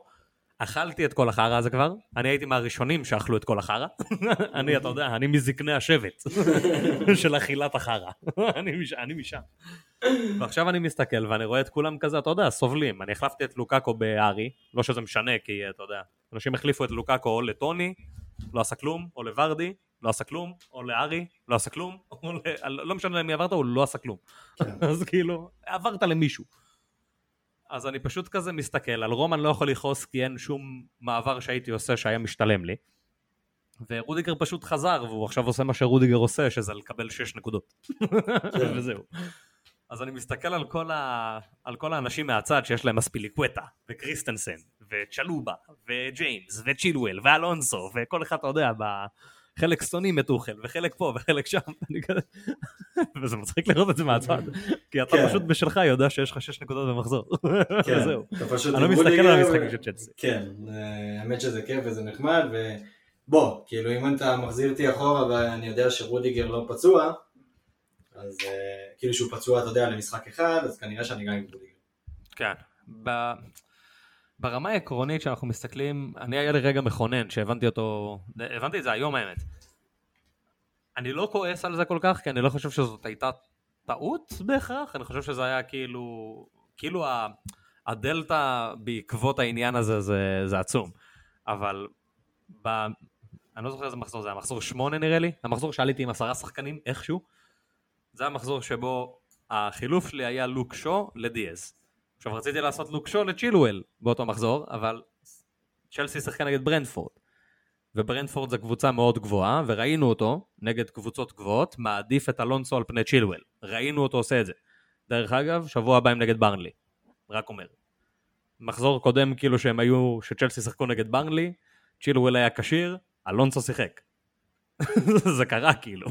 אכלתי את כל החרא הזה כבר, אני הייתי מהראשונים שאכלו את כל החרא. אני, אתה יודע, אני מזקני השבט של אכילת החרא. אני, מש, אני משם. ועכשיו אני מסתכל ואני רואה את כולם כזה, אתה יודע, סובלים. אני החלפתי את לוקאקו בארי, לא שזה משנה, כי אתה יודע, אנשים החליפו את לוקאקו או לטוני, לא עשה כלום, או לוורדי, לא עשה כלום, או לארי, לא עשה כלום, או ל... לא משנה למי עברת, הוא לא עשה כלום. כן. אז כאילו, עברת למישהו. אז אני פשוט כזה מסתכל, על רומן לא יכול לכעוס כי אין שום מעבר שהייתי עושה שהיה משתלם לי. ורודיגר פשוט חזר, והוא עכשיו עושה מה שרודיגר עושה, שזה לקבל 6 נקודות. כן. וזהו. אז אני מסתכל על כל, ה... על כל האנשים מהצד שיש להם אספיליקווטה, וקריסטנסן, וצ'לובה, וג'יימס, וצ'ילואל, ואלונסו, וכל אחד, אתה יודע, חלק שונאים את אוכל, וחלק פה, וחלק שם. וזה מצחיק לראות את זה מהצד, כי אתה כן. פשוט בשלך יודע שיש לך 6 נקודות במחזור. כן, וזהו. אתה פשוט אני לא מסתכל על המשחקים של צ'לסי. כן, אה, האמת שזה כיף וזה נחמד, ובוא, כאילו אם אתה מחזיר אותי אחורה ואני יודע שרודיגר לא פצוע, אז אה, כאילו שהוא פצוע, אתה יודע, למשחק אחד, אז כנראה שאני גם עם רודיגר. כן. ב... ברמה העקרונית שאנחנו מסתכלים, אני היה לי רגע מכונן שהבנתי אותו, הבנתי את זה היום האמת. אני לא כועס על זה כל כך, כי אני לא חושב שזאת הייתה טעות בהכרח, אני חושב שזה היה כאילו, כאילו. הדלתא בעקבות העניין הזה זה, זה עצום. אבל ב... אני לא זוכר איזה מחזור זה היה, מחזור שמונה נראה לי, המחזור שעליתי עם עשרה שחקנים איכשהו, זה המחזור שבו החילוף שלי היה לוק שו לדיאז. עכשיו רציתי לעשות לוק שו לצ'ילואל באותו מחזור, אבל צ'לסי שיחקה נגד ברנדפורד. וברנדפורד זו קבוצה מאוד גבוהה, וראינו אותו, נגד קבוצות גבוהות, מעדיף את אלונסו על פני צ'ילואל. ראינו אותו עושה את זה. דרך אגב, שבוע הבא הם נגד ברנלי. רק אומר. מחזור קודם כאילו שהם היו, שצ'לסי שיחקו נגד ברנלי, צ'ילואל היה כשיר, אלונסו שיחק. זה קרה כאילו.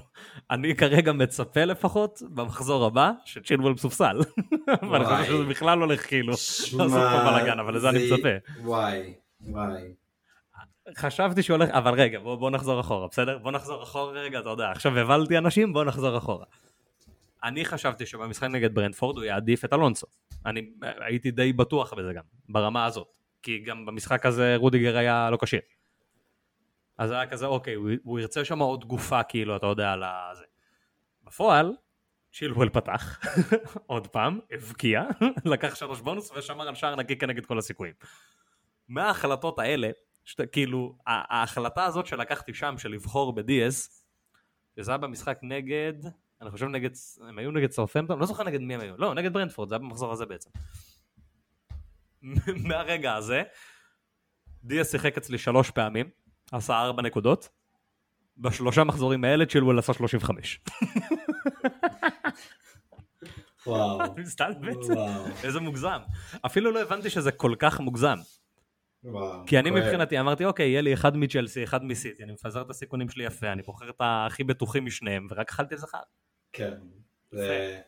אני כרגע מצפה לפחות במחזור הבא שצ'ילואל מסופסל. ואני חושב. שזה בכלל הולך כאילו לעשות פה בלאגן, אבל לזה אני מצפה. וואי, וואי. חשבתי שהולך, אבל רגע, בוא, בוא נחזור אחורה, בסדר? בוא נחזור אחורה רגע, אתה יודע, עכשיו הבלתי אנשים, בוא נחזור אחורה. אני חשבתי שבמשחק נגד ברנדפורד הוא יעדיף את אלונסו. אני הייתי די בטוח בזה גם, ברמה הזאת. כי גם במשחק הזה רודיגר היה לא כשיר. אז היה כזה, אוקיי, הוא, הוא ירצה שם עוד גופה, כאילו, אתה יודע, על הזה. בפועל, צ'ילואל פתח, עוד פעם, הבקיע, לקח שלוש בונוס ושמר על שער נקי כנגד כל הסיכויים. מההחלטות האלה, שת, כאילו, ההחלטה הזאת שלקחתי שם, של לבחור בדיאז, שזה היה במשחק נגד, אני חושב נגד, הם היו נגד סרפמפטון, לא זוכר נגד מי הם היו, לא, נגד ברנדפורד, זה היה במחזור הזה בעצם. מהרגע הזה, דיאז שיחק אצלי שלוש פעמים, עשה ארבע נקודות, בשלושה מחזורים האלה צ'ילואל עשה 35. וואו. איזה מוגזם. אפילו לא הבנתי שזה כל כך מוגזם. וואו. כי אני כואב. מבחינתי אמרתי, אוקיי, יהיה לי אחד מצ'לסי, אחד מסיטי, אני מפזר את הסיכונים שלי יפה, אני בוחר את הכי בטוחים משניהם, ורק אכלתי חד. כן. זה-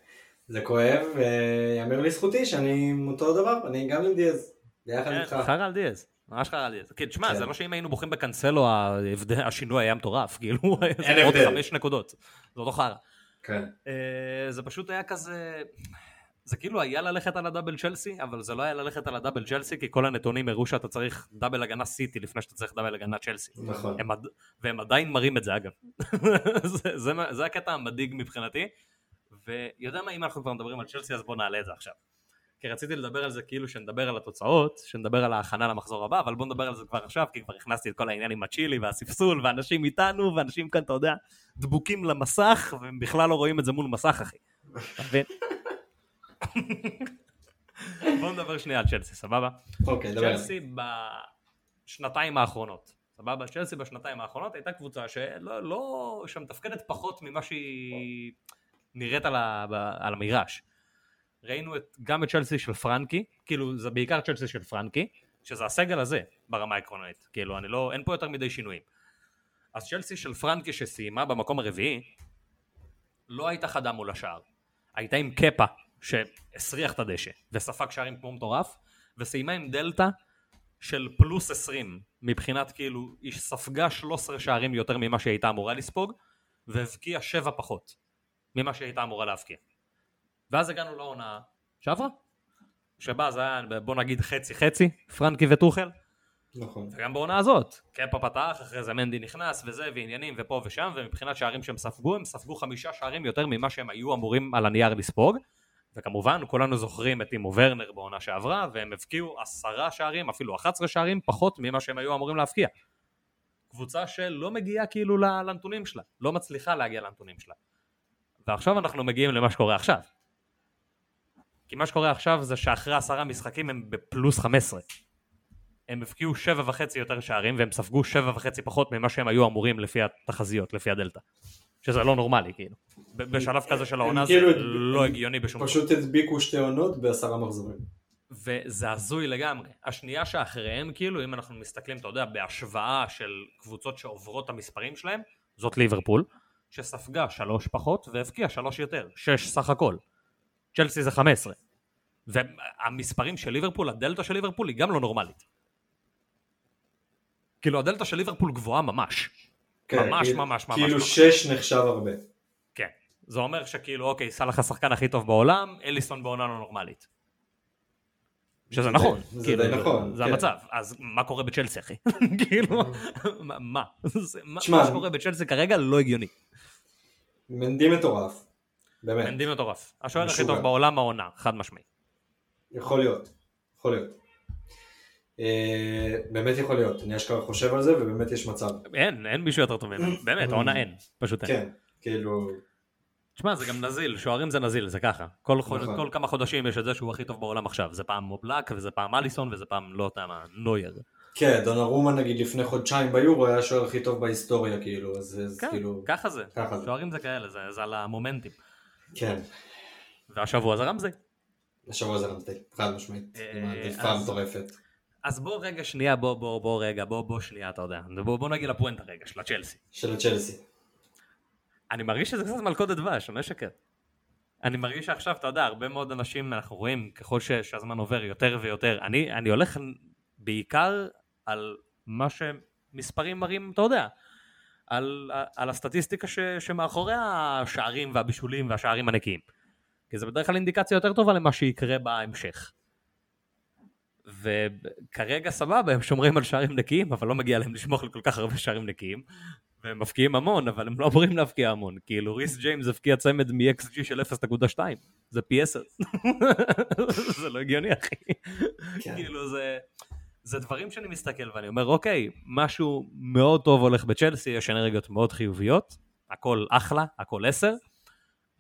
זה כואב, ויאמר לזכותי שאני אותו דבר, אני גם עם דיאז. ביחד איתך. כן, חרא על דיאז. ממש חרא על דיאז. כן, תשמע, כן. זה לא שאם היינו בוחרים בקנסלו, ההבדל- השינוי היה מטורף, כאילו, זה אין עוד. חמש נקודות. זה אותו חרא. כן. אה, זה פשוט היה כזה... זה כאילו היה ללכת על הדאבל צ'לסי, אבל זה לא היה ללכת על הדאבל צ'לסי, כי כל הנתונים הראו שאתה צריך דאבל הגנה סיטי לפני שאתה צריך דאבל הגנה צ'לסי. נכון. הם עד... והם עדיין מראים את זה אגב. זה, זה, זה הקטע המדאיג מבחינתי. ויודע מה, אם אנחנו כבר מדברים על צ'לסי אז בוא נעלה את זה עכשיו. כי רציתי לדבר על זה כאילו שנדבר על התוצאות, שנדבר על ההכנה למחזור הבא, אבל בוא נדבר על זה כבר עכשיו, כי כבר הכנסתי את כל העניין עם הצ'ילי והספסול, ואנשים איתנו, ואנשים כאן, אתה יודע, דבוקים למסך, והם בכלל לא רואים את זה מול מסך, אחי. בוא נדבר שנייה על צ'לסי, סבבה? אוקיי, דבר. צ'לסי בשנתיים האחרונות, סבבה? צ'לסי בשנתיים האחרונות הייתה קבוצה שלא, לא, שמתפקדת פחות ממה שהיא נראית על, ה, על המגרש. ראינו את, גם את צ'לסי של פרנקי, כאילו זה בעיקר צ'לסי של פרנקי, שזה הסגל הזה ברמה העקרונית, כאילו אני לא, אין פה יותר מדי שינויים. אז צ'לסי של פרנקי שסיימה במקום הרביעי, לא הייתה חדה מול השער. הייתה עם קפה שהסריח את הדשא, וספג שערים כמו מטורף, וסיימה עם דלתא של פלוס 20 מבחינת כאילו היא ספגה 13 שערים יותר ממה שהיא הייתה אמורה לספוג והבקיעה 7 פחות ממה שהיא הייתה אמורה להבקיע ואז הגענו לעונה שעברה. שבה זה היה בוא נגיד חצי חצי פרנקי וטוחל נכון. וגם בעונה הזאת. קפה פתח אחרי זה מנדי נכנס וזה ועניינים ופה ושם ומבחינת שערים שהם ספגו הם ספגו חמישה שערים יותר ממה שהם היו אמורים על הנייר לספוג. וכמובן כולנו זוכרים את טימו ורנר בעונה שעברה והם הבקיעו עשרה שערים אפילו 11 שערים פחות ממה שהם היו אמורים להבקיע. קבוצה שלא מגיעה כאילו לנתונים שלה לא מצליחה להגיע לנתונים שלה. ועכשיו אנחנו מגיעים למה שקורה עכשיו כי מה שקורה עכשיו זה שאחרי עשרה משחקים הם בפלוס 15 הם הבקיעו שבע וחצי יותר שערים והם ספגו שבע וחצי פחות ממה שהם היו אמורים לפי התחזיות, לפי הדלתא. שזה לא נורמלי כאילו. בשלב כזה של העונה זה כאילו לא הגיוני בשום דבר. פשוט הדביקו שתי עונות בעשרה מחזורים. וזה הזוי לגמרי. השנייה שאחריהם כאילו אם אנחנו מסתכלים אתה יודע בהשוואה של קבוצות שעוברות את המספרים שלהם זאת ליברפול שספגה שלוש פחות והבקיעה שלוש יותר, שש סך הכל. צ'לסי זה חמש עשרה. והמספרים של ליברפול, הדלתא של ליברפול היא גם לא נורמלית. כאילו הדלתא של ליברפול גבוהה ממש. כן, ממש כאילו, ממש ממש. כאילו ממש. שש נחשב הרבה. כן. זה אומר שכאילו אוקיי, סאלח השחקן הכי טוב בעולם, אליסון בעונה לא נורמלית. שזה זה נכון. זה כאילו, די נכון, זה כן. המצב. אז מה קורה בצ'לסי אחי? כאילו, מה? מה שקורה בצ'לסי כרגע לא הגיוני. מנדי מטורף. באמת. מנדי מטורף. השוער הכי. טוב בעולם העונה, חד משמעי. יכול להיות. יכול להיות. אה, באמת יכול להיות. אני אשכרה חושב על זה ובאמת יש מצב. אין, אין מישהו יותר טוב ממנו. באמת, העונה אין. פשוט אין. כן. כאילו... תשמע, זה גם נזיל, שוערים זה נזיל, זה ככה. כל. נכון. כל כמה חודשים יש את זה שהוא הכי טוב בעולם עכשיו. זה פעם מובלק, וזה פעם אליסון, וזה פעם לא יודע מה, נויר. כן, דונרומה נגיד לפני חודשיים ביורו היה השוער הכי טוב בהיסטוריה כאילו. אז אז כן, כאילו... ככה זה. ככה זה. שוערים זה כאלה, זה, זה על המומנטים. כן. והשבוע זה רמזי. השבוע זה רמזי. חד משמעית. אה, עם הדליפה אז- המטורפת. אז בוא רגע שנייה, בוא בוא בוא רגע, בוא בוא שנייה, אתה יודע. בוא, בוא נגיע לפואנטה רגע, של הצ'לסי. של הצ'לסי. אני מרגיש שזה קצת מלכודת דבש, אני לא אשקר. אני מרגיש שעכשיו, אתה יודע, הרבה מאוד אנשים, אנחנו רואים, ככל ש- שהזמן עובר יותר ויותר, אני, אני הולך בעיקר על מה שמספרים מראים, אתה יודע, על, על הסטטיסטיקה ש, שמאחורי השערים והבישולים והשערים הנקיים. כי זה בדרך כלל אינדיקציה יותר טובה למה שיקרה בהמשך. וכרגע סבבה, הם שומרים על שערים נקיים, אבל לא מגיע להם לשמור על כל כך הרבה שערים נקיים. והם מפקיעים המון, אבל הם לא אמורים להפקיע המון. כאילו ריס ג'יימס הפקיע צמד מ-XG של 0.2, זה פי 10. זה לא הגיוני אחי. כן. כאילו זה... זה דברים שאני מסתכל ואני אומר אוקיי, משהו מאוד טוב הולך בצ'לסי, יש אנרגיות מאוד חיוביות, הכל אחלה, הכל 10.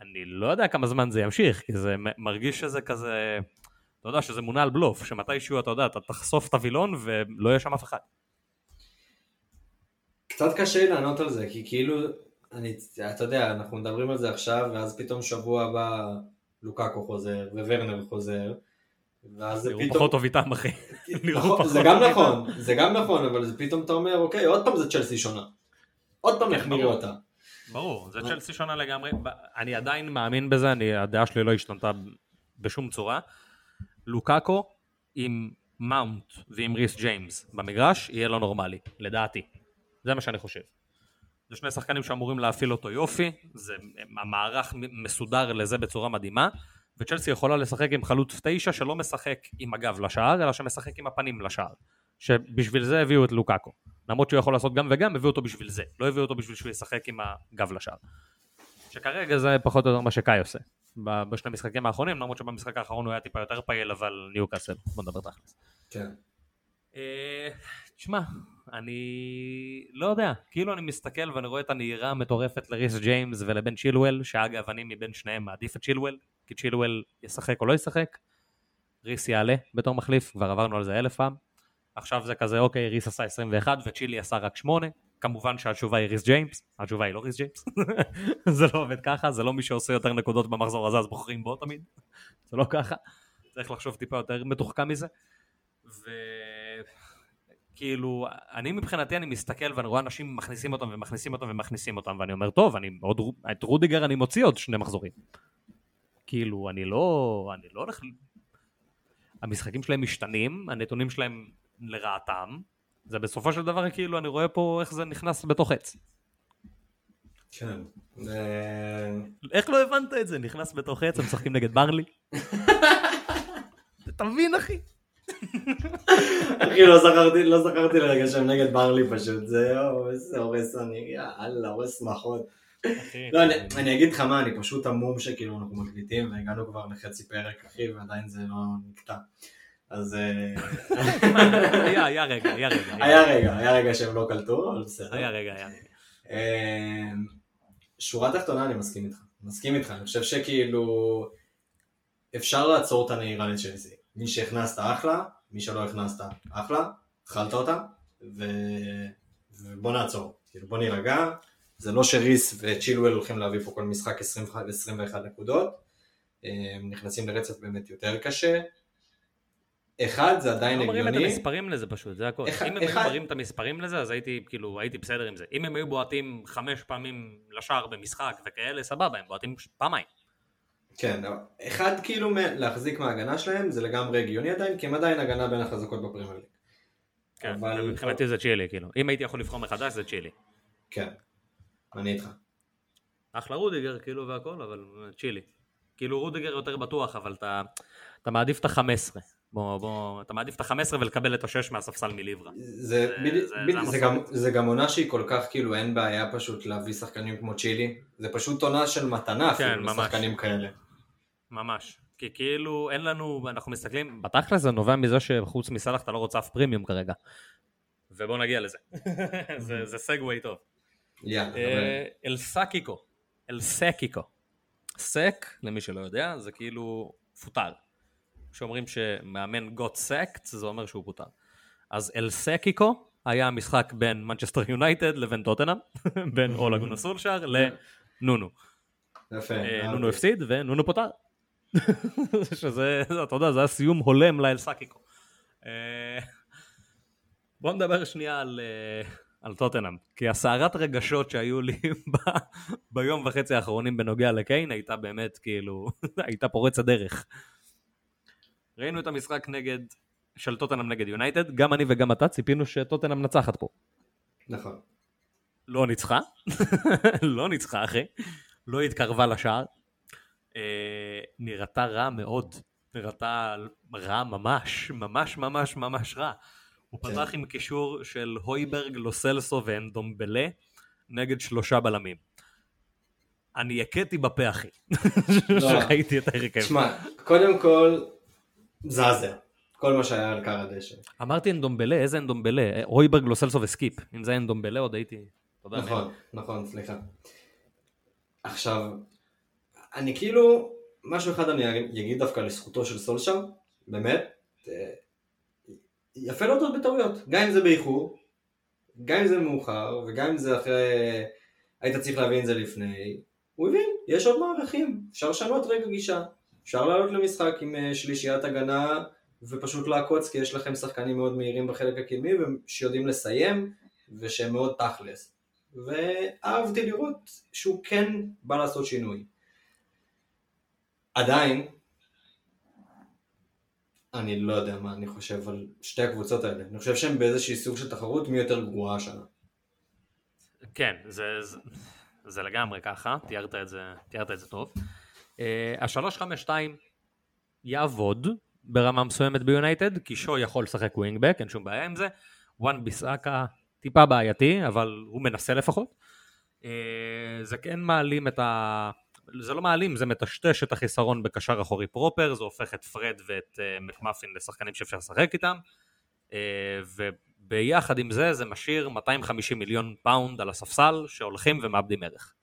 אני לא יודע כמה זמן זה ימשיך, כי זה מרגיש שזה כזה, אתה יודע שזה מונע על בלוף, שמתישהו אתה יודע, אתה תחשוף את הווילון ולא יהיה שם אף אחד. קצת קשה לי לענות על זה, כי כאילו, אני, אתה יודע, אנחנו מדברים על זה עכשיו, ואז פתאום שבוע הבא לוקאקו חוזר, וורנר חוזר, ואז זה פתאום... פחות טוב איתם אחי. נכון, זה גם. נכון, זה גם נכון, אבל זה פתאום אתה אומר, אוקיי, עוד פעם זה צ'לסי שונה. עוד פעם כן, נראה ברור. אותה. ברור, זה צ'לסי שונה לגמרי, אני עדיין מאמין בזה, אני, הדעה שלי לא השתנתה בשום צורה. לוקאקו עם מאונט ועם ריס ג'יימס במגרש יהיה לא נורמלי, לדעתי. זה מה שאני חושב. זה שני שחקנים שאמורים להפעיל אותו יופי, זה המערך מסודר לזה בצורה מדהימה, וצ'לסי יכולה לשחק עם חלוץ תשע שלא משחק עם הגב לשער, אלא שמשחק עם הפנים לשער. שבשביל זה הביאו את לוקאקו. למרות שהוא יכול לעשות גם וגם, הביאו אותו בשביל זה. לא הביאו אותו בשביל שהוא ישחק עם הגב לשער. שכרגע זה פחות או יותר מה שקאי עושה. בשני המשחקים האחרונים, למרות שבמשחק האחרון הוא היה טיפה יותר פעיל, אבל ניוקאסל. בוא נדבר תכלס. כן. אה, תשמע, אני לא יודע, כאילו אני מסתכל ואני רואה את הנהירה המטורפת לריס ג'יימס ולבן צ'ילואל, שאגב אני מבין שניהם מעדיף את צ'ילואל, כי צ'ילואל ישחק או לא ישחק, ריס יעלה בתור מחליף, כבר עברנו על זה אלף פעם, עכשיו זה כזה אוקיי, ריס עשה 21 וצ'ילי עשה רק 8, כמובן שהתשובה היא ריס ג'יימס, התשובה היא לא ריס ג'יימס, זה לא עובד ככה, זה לא מי שעושה יותר נקודות במחזור הזה אז בוחרים בו תמיד, זה לא ככה, צריך לחשוב טיפה יותר מתוחכם מזה. וכאילו, אני מבחינתי אני מסתכל ואני רואה אנשים מכניסים אותם ומכניסים אותם ומכניסים אותם ואני אומר טוב, אני עוד, את רודיגר אני מוציא עוד שני מחזורים. כאילו, אני לא, אני לא הולך, המשחקים שלהם משתנים, הנתונים שלהם לרעתם, זה בסופו של דבר כאילו אני רואה פה איך זה נכנס בתוך עץ. כן. איך לא הבנת את זה? נכנס בתוך עץ, הם משחקים נגד ברלי? אתה מבין אחי? אחי, לא זכרתי, לא זכרתי לרגע שהם נגד ברלי פשוט, זה הורס אני, יאללה, הורס שמחות. לא, אני, אני אגיד לך מה, אני פשוט המום שכאילו אנחנו מקליטים והגענו כבר לחצי פרק, אחי, ועדיין זה לא נקטע. אז... אה, היה, היה רגע, היה רגע. היה רגע, היה רגע שהם לא קלטו, אבל בסדר. היה רגע, היה רגע. אה, שורה תחתונה אני מסכים איתך, מסכים איתך, אני חושב שכאילו אפשר לעצור את הנהירה לצ'לסי. מי שהכנסת אחלה, מי שלא הכנסת אחלה, אכלת אותה, ו... ובוא נעצור, כאילו בוא נירגע, זה לא שריס וצ'ילואל הולכים להביא פה כל משחק 21, 21 נקודות, הם נכנסים לרצף באמת יותר קשה. אחד זה עדיין לא מראים את הגיוני, המספרים לזה פשוט, זה הכל. אחד- אם הם היו מראים את המספרים לזה, אז הייתי כאילו, הייתי בסדר עם זה. אם הם היו בועטים חמש פעמים לשער במשחק וכאלה, סבבה, הם בועטים פעמיים. כן, אחד כאילו להחזיק מההגנה שלהם זה לגמרי הגיוני עדיין, כי הם עדיין הגנה בין החזקות בפרמייר ליג. כן, אבל- מבחינתי זה צ'ילי, כאילו. אם הייתי יכול לבחור מחדש, זה צ'ילי. כן, אני איתך. אחלה רודיגר, כאילו, והכל, אבל צ'ילי. כאילו, רודיגר יותר בטוח, אבל אתה, אתה מעדיף את ה-15. בוא, בוא, אתה מעדיף את ה-15 ולקבל את ה-6 מהספסל מליברה. זה, זה- בדי- זה- בדי- זה זה גם- זה גם עונה שהיא כל כך כאילו אין בעיה פשוט להביא שחקנים כמו צ'ילי, זה פשוט עונה של מתנה אפילו כן, ממש. לשחקנים כאלה. ממש. כי כאילו, אין לנו, אנחנו מסתכלים, בתכל'ס זה נובע מזה שחוץ מסלאח אתה לא רוצה אף פרימיום כרגע. ובוא נגיע לזה. זה, זה segue טוב. אה, El Sackico. El Sackico. Sack, למי שלא יודע, זה כאילו פוטר. כשאומרים שמאמן got sacked, זה אומר שהוא פוטר. אז El Sackico היה המשחק בין מנצ'סטר יונייטד לבין טוטנאם, בין אולה גונה סולשאר לנונו. יפה. אה. נונו הפסיד ונונו פוטר. שזה, אתה יודע, זה היה סיום הולם לאל סקיקו. אה, בוא נדבר שנייה על, על טוטנאם, כי הסערת רגשות שהיו לי ב- ביום וחצי האחרונים בנוגע לקיין הייתה באמת כאילו, הייתה פורצת דרך. ראינו את המשחק נגד, של טוטנאם נגד יונייטד, גם אני וגם אתה ציפינו שטוטנאם מנצחת פה. נכון. לא ניצחה, לא ניצחה אחי, לא התקרבה לשער, אה, נראתה רע מאוד, נראתה רע ממש, ממש ממש ממש רע. הוא כן. פתח עם קישור של הויברג, לוסלסו ואנדומבלה נגד שלושה בלמים. אני הכיתי בפה אחי, שראיתי את ההרכב. תשמע, קודם כל, מזעזע. כל מה שהיה על קר הדשא. אמרתי אנדומבלה, איזה אנדומבלה? הויברג, לוסלסו וסקיפ. אם זה אנדומבלה עוד הייתי... נכון, נכון, סליחה. עכשיו, אני כאילו, משהו אחד אני אגיד דווקא לזכותו של סולשר, באמת, אה, יפה להודות בטעויות, גם אם זה באיחור, גם אם זה מאוחר, וגם אם זה אחרי, היית צריך להבין את זה לפני, הוא הבין, יש עוד מערכים, אפשר לשנות רגע גישה, אפשר לעלות למשחק עם אה, שלישיית הגנה, ופשוט לעקוץ, כי יש לכם שחקנים מאוד מהירים בחלק הקדמי, שיודעים לסיים, ושהם מאוד תכלס. ואהבתי לראות שהוא כן בא לעשות שינוי. עדיין, אני לא יודע מה אני חושב על שתי הקבוצות האלה. אני חושב שהם באיזשהי סוג של תחרות מי יותר גרועה השנה. כן, זה, זה, זה לגמרי ככה, תיארת את זה, תיארת את זה טוב. Uh, ה-352 יעבוד ברמה מסוימת ביונייטד, כי שו יכול לשחק wingback, אין שום בעיה עם זה. וואן ביסאקה טיפה בעייתי, אבל הוא מנסה לפחות. Uh, זה כן מעלים את ה... זה לא מעלים, זה מטשטש את החיסרון בקשר אחורי proper, זה הופך את פרד ואת uh, מקמאפין לשחקנים שאפשר לשחק איתם. Uh, וביחד עם זה, זה משאיר 250 מיליון פאונד על הספסל שהולכים ומאבדים ערך.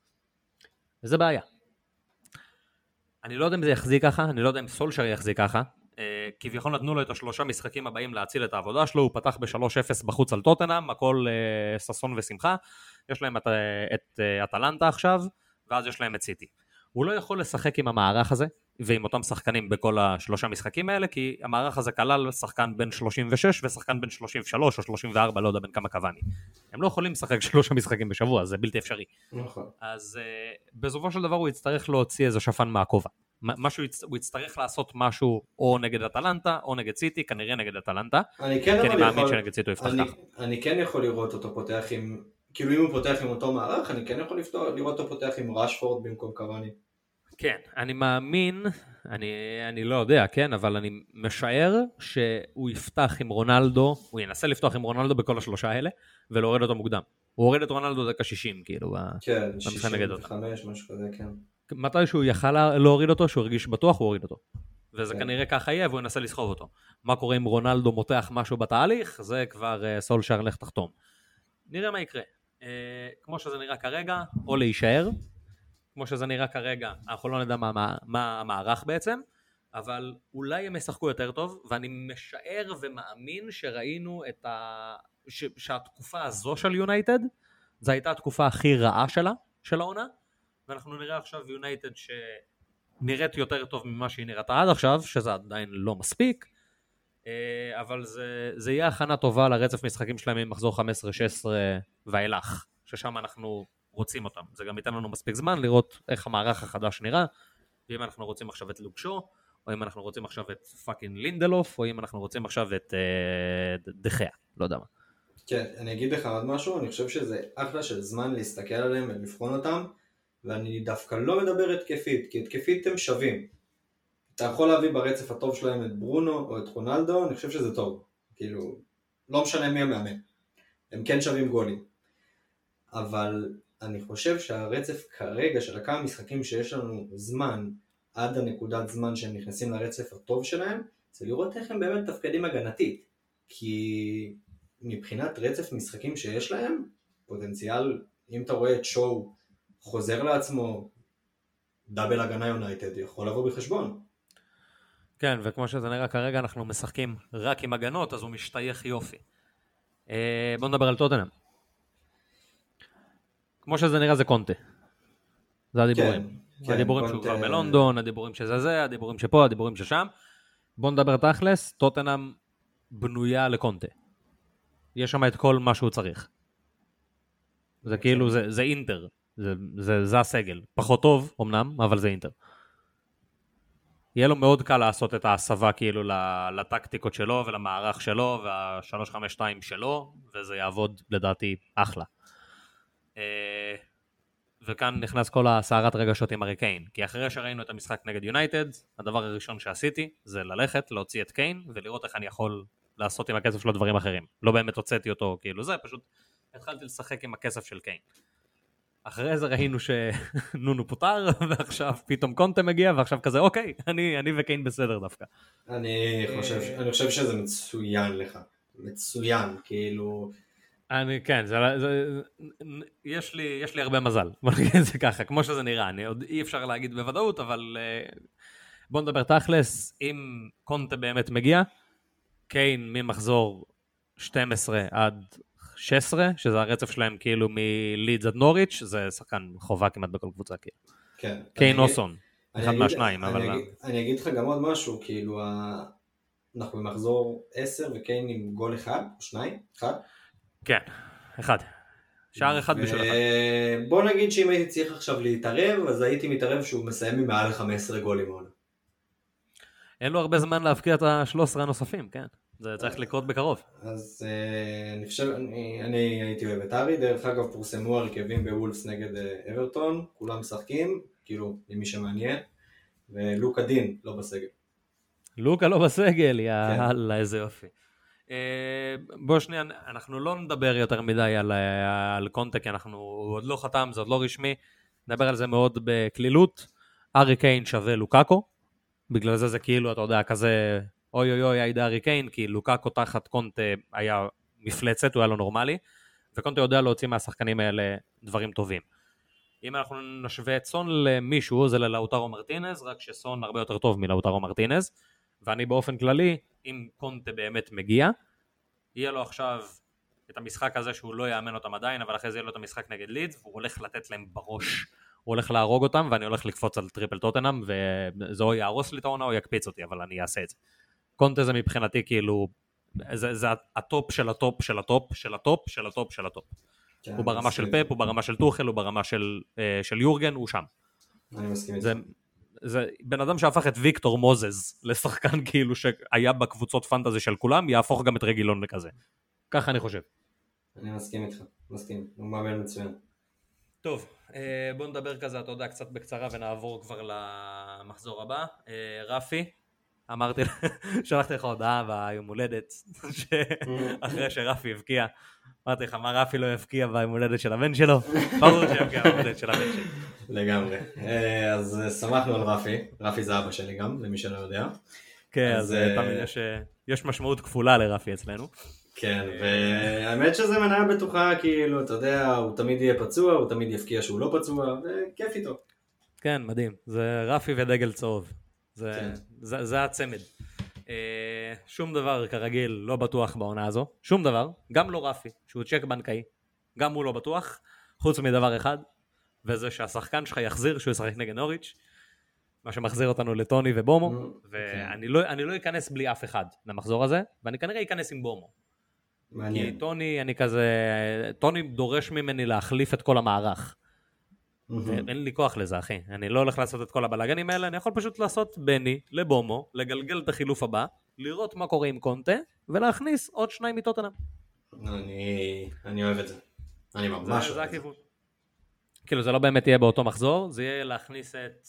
וזה בעיה. אני לא יודע אם זה יחזיק ככה, אני לא יודע אם סולשר יחזיק ככה. אה, כביכול נתנו לו את השלושה משחקים הבאים להציל את העבודה שלו, הוא פתח ב-3-0 בחוץ על טוטנאם, הכל אה, ששון ושמחה. יש להם את, אה, את אה, אטלנטה עכשיו, ואז יש להם את סיטי. הוא לא יכול לשחק עם המערך הזה, ועם אותם שחקנים בכל השלושה משחקים האלה, כי המערך הזה כלל שחקן בן 36 ושחקן בן 33 או 34, לא יודע בן כמה קבאני. הם לא יכולים לשחק שלושה משחקים בשבוע, זה בלתי אפשרי. נכון. אז uh, בסופו של דבר הוא יצטרך להוציא איזה שפן מהכובע. משהו, הוא יצטרך לעשות משהו או נגד אטלנטה או נגד סיטי, כנראה נגד אטלנטה. אני כן כי אני מאמין יכול, שנגד סיטי הוא יפתח אני. אני כן יכול לראות אותו פותח עם, כאילו אם הוא פותח עם אותו מערך, אני כן יכול לפתוח, לראות אותו פותח עם רשפורד במקום קוואני. כן, אני מאמין, אני, אני לא יודע, כן, אבל אני משער שהוא יפתח עם רונלדו, הוא ינסה לפתוח עם רונלדו בכל השלושה האלה, ולהוריד אותו מוקדם. הוא הוריד את רונלדו דקה 60, כאילו, כן, במשחק נגד אותה. 65, משהו כזה, כן. מתי שהוא יכל לה- להוריד אותו, שהוא הרגיש בטוח, הוא הוריד אותו. וזה כן. כנראה ככה יהיה, והוא ינסה לסחוב אותו. מה קורה אם רונלדו מותח משהו בתהליך, זה כבר uh, סולשר לך תחתום. נראה מה יקרה. Uh, כמו שזה נראה כרגע, או להישאר. כמו שזה נראה כרגע, אנחנו לא נדע מה, מה, מה המערך בעצם, אבל אולי הם ישחקו יותר טוב, ואני משער ומאמין שראינו את ה... ש... שהתקופה הזו של יונייטד, זו הייתה התקופה הכי רעה שלה, של העונה, ואנחנו נראה עכשיו יונייטד שנראית יותר טוב ממה שהיא נראתה עד עכשיו, שזה עדיין לא מספיק, אה, אבל זה, זה יהיה הכנה טובה לרצף משחקים שלהם ממחזור 15-16 ואילך, ששם אנחנו רוצים אותם. זה גם ייתן לנו מספיק זמן לראות איך המערך החדש נראה, ואם אנחנו רוצים עכשיו את לוק שו, או אם אנחנו רוצים עכשיו את fucking לינדלוף, או אם אנחנו רוצים עכשיו את אה, דה חאה, לא יודע מה. כן, אני אגיד לך עוד משהו, אני חושב שזה אחלה של זמן להסתכל עליהם ולבחון אותם, ואני דווקא לא מדבר התקפית, כי התקפית הם שווים. אתה יכול להביא ברצף הטוב שלהם את ברונו או את רונלדו, אני חושב שזה טוב. כאילו, לא משנה מי המאמן. הם כן שווים גולים. אבל אני חושב שהרצף כרגע של הכמה משחקים שיש לנו זמן עד הנקודת זמן שהם נכנסים לרצף הטוב שלהם, זה לראות איך הם באמת תפקדים הגנתית. כי מבחינת רצף משחקים שיש להם, פוטנציאל, אם אתה רואה את שואו חוזר לעצמו, דאבל הגנה יונייטד, יכול לבוא בחשבון. כן, וכמו שזה נראה כרגע, אנחנו משחקים רק עם הגנות, אז הוא משתייך יופי. אה, בואו נדבר על טוטנאם. כמו שזה נראה זה קונטה. זה הדיבורים. כן, הדיבורים שהוא קונטה- כבר בלונדון, הדיבורים שזה זה, הדיבורים שפה, הדיבורים ששם. בואו נדבר תכלס, טוטנאם בנויה לקונטה. יש שם את כל מה שהוא צריך. זה כאילו, זה, זה אינטר. זה, זה, זה הסגל. פחות טוב, אמנם, אבל זה אינטר. יהיה לו מאוד קל לעשות את ההסבה כאילו לטקטיקות שלו ולמערך שלו וה-352 שלו, וזה יעבוד לדעתי אחלה. וכאן נכנס כל הסערת רגשות עם ארי קיין, כי אחרי שראינו את המשחק נגד יונייטד, הדבר הראשון שעשיתי זה ללכת, להוציא את קיין, ולראות איך אני יכול לעשות עם הכסף שלו דברים אחרים. לא באמת הוצאתי אותו כאילו זה, פשוט התחלתי לשחק עם הכסף של קיין. אחרי זה ראינו שנונו פוטר, ועכשיו פתאום קונטה מגיע, ועכשיו כזה, אוקיי, אני, אני וקיין בסדר דווקא. אני חושב, אני חושב שזה מצוין לך. מצוין, כאילו... אני, כן, זה, זה, יש, לי, יש לי הרבה מזל, בוא נגיד את זה ככה, כמו שזה נראה, אני עוד אי אפשר להגיד בוודאות, אבל uh, בוא נדבר תכלס, אם קונטה באמת מגיע, קיין ממחזור 12 עד 16, שזה הרצף שלהם כאילו מלידס עד נוריץ', זה שחקן חובה כמעט בכל קבוצה, כאילו. כן. קיין אני- או סון, אני אחד מהשניים, אני אבל... אגיד- אני אגיד לך גם עוד משהו, כאילו, אנחנו במחזור 10 וקיין עם גול אחד, או שניים, אחד. כן, אחד. שער אחד בשביל אחד. בוא נגיד שאם הייתי צריך עכשיו להתערב, אז הייתי מתערב שהוא מסיים עם מעל 15 גולים עונה. אין לו הרבה זמן להבקיע את ה-13 הנוספים, כן. זה צריך לקרות בקרוב. אז אה, אני חושב, אני, אני הייתי אוהב את ארי, דרך אגב פורסמו הרכבים בוולפס נגד אה, אברטון, כולם משחקים, כאילו, למי שמעניין, ולוקה דין לא בסגל. לוקה לא בסגל, כן. יאללה, איזה יופי. בוא שנייה, אנחנו לא נדבר יותר מדי על, אה, על קונטה, כי אנחנו, הוא עוד לא חתם, זה עוד לא רשמי, נדבר על זה מאוד בקלילות. ארי קיין שווה לוקאקו, בגלל זה זה כאילו, אתה יודע, כזה, אוי אוי אוי, היידה ארי קיין, כי לוקאקו תחת קונטה היה מפלצת, הוא היה לא נורמלי, וקונטה יודע להוציא מהשחקנים האלה דברים טובים. אם אנחנו נשווה את סון למישהו, זה ללאוטרו מרטינז, רק שסון הרבה יותר טוב מלאוטרו מרטינז, ואני באופן כללי, אם קונטה באמת מגיע, יהיה לו עכשיו את המשחק הזה שהוא לא יאמן אותם עדיין, אבל אחרי זה יהיה לו את המשחק נגד לידס, והוא הולך לתת להם בראש. הוא הולך להרוג אותם, ואני הולך לקפוץ על triple טוטנאם, וזה או יהרוס לי את העונה או יקפיץ אותי, אבל אני אעשה את זה. קונטה זה מבחינתי כאילו, זה, זה הטופ של הטופ של הטופ של הטופ של הטופ של הטופ. כן, הוא ברמה של פפ, הוא ברמה של טוחל, הוא ברמה של, אה, של יורגן, הוא שם. אני מסכים איתך. זה, בן אדם שהפך את ויקטור מוזס לשחקן כאילו שהיה בקבוצות fantasy של כולם, יהפוך גם את רגילון לכזה. ככה אני חושב. אני מסכים איתך, מסכים, הוא מאמן מצוין. טוב, אה, בוא נדבר כזה, אתה יודע, קצת בקצרה ונעבור כבר למחזור הבא. אה, רפי, אמרתי, שלחתי לך הודעה ביום הולדת, אחרי שרפי הבקיע. אמרתי לך, מה רפי לא יבקיע ביום הולדת של הבן שלו? ברור שיבקיע ביום הולדת של הבן שלו. לגמרי. אה, אז שמחנו על רפי, רפי זה אבא שלי גם, למי שלא יודע. כן, אז תמיד יש משמעות כפולה לרפי אצלנו. כן, והאמת שזה מניה בטוחה, כאילו, אתה יודע, הוא תמיד יהיה פצוע, הוא תמיד יפקיע שהוא לא פצוע, וכיף איתו. כן, מדהים. זה רפי ודגל צהוב. זה, כן. זה, זה הצמד. אה, שום דבר כרגיל לא בטוח בעונה הזו, שום דבר, גם לא רפי, שהוא צ'ק בנקאי, גם הוא לא בטוח, חוץ מדבר אחד, וזה שהשחקן שלך יחזיר שהוא ישחק נגד נוריץ', מה שמחזיר אותנו לטוני ובומו, ואני לא, לא אכנס בלי אף אחד למחזור הזה, ואני כנראה אכנס עם בומו. מעניין. כי טוני, אני כזה, טוני דורש ממני להחליף את כל המערך. אין לי כוח לזה, אחי. אני לא הולך לעשות את כל הבלאגנים האלה, אני יכול פשוט לעשות בני לבומו, לגלגל את החילוף הבא, לראות מה קורה עם קונטה, ולהכניס עוד שניים מטוטנאם. אני, אני אוהב את זה. אני ממש אוהב את זה. כאילו זה לא באמת יהיה באותו מחזור, זה יהיה להכניס את...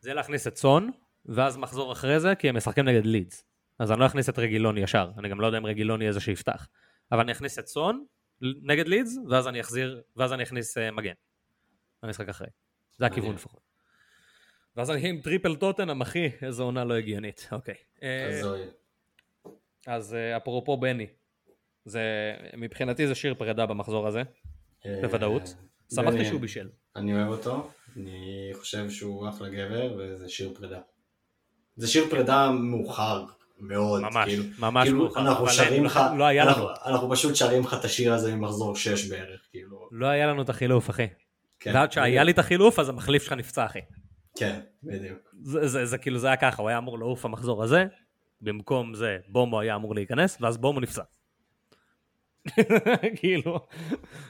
זה יהיה להכניס את סון, ואז מחזור אחרי זה, כי הם משחקים נגד לידס. אז אני לא אכניס את רגילוני ישר, אני גם לא יודע אם רגילוני יהיה זה שיפתח. אבל אני אכניס את סון נגד לידס, ואז אני אחזיר, ואז אני אכניס uh, מגן. המשחק אחרי. זה הכיוון לפחות. ואז אני עם triple טוטנאם, אחי, איזו עונה לא הגיונית. אוקיי. אה, אז uh, אפרופו בני, זה, מבחינתי זה שיר פרידה במחזור הזה, בוודאות. שמחתי שהוא בישל. אני אוהב אותו, אני חושב שהוא אחלה גבר, וזה שיר פרידה. זה שיר פרידה מאוחר, מאוד. ממש, כאילו, ממש כאילו מאוחר. אנחנו שרים לך, לא היה אנחנו, לנו. אנחנו פשוט שרים לך את השיר הזה ממחזור 6 בערך, כאילו. לא היה לנו את החילוף, אחי. כן. ועד שהיה לי את החילוף, אז המחליף שלך נפצע, אחי. כן, בדיוק. זה, זה, זה כאילו, זה היה ככה, הוא היה אמור לעוף המחזור הזה, במקום זה בומו היה אמור להיכנס, ואז בומו נפצע. כאילו,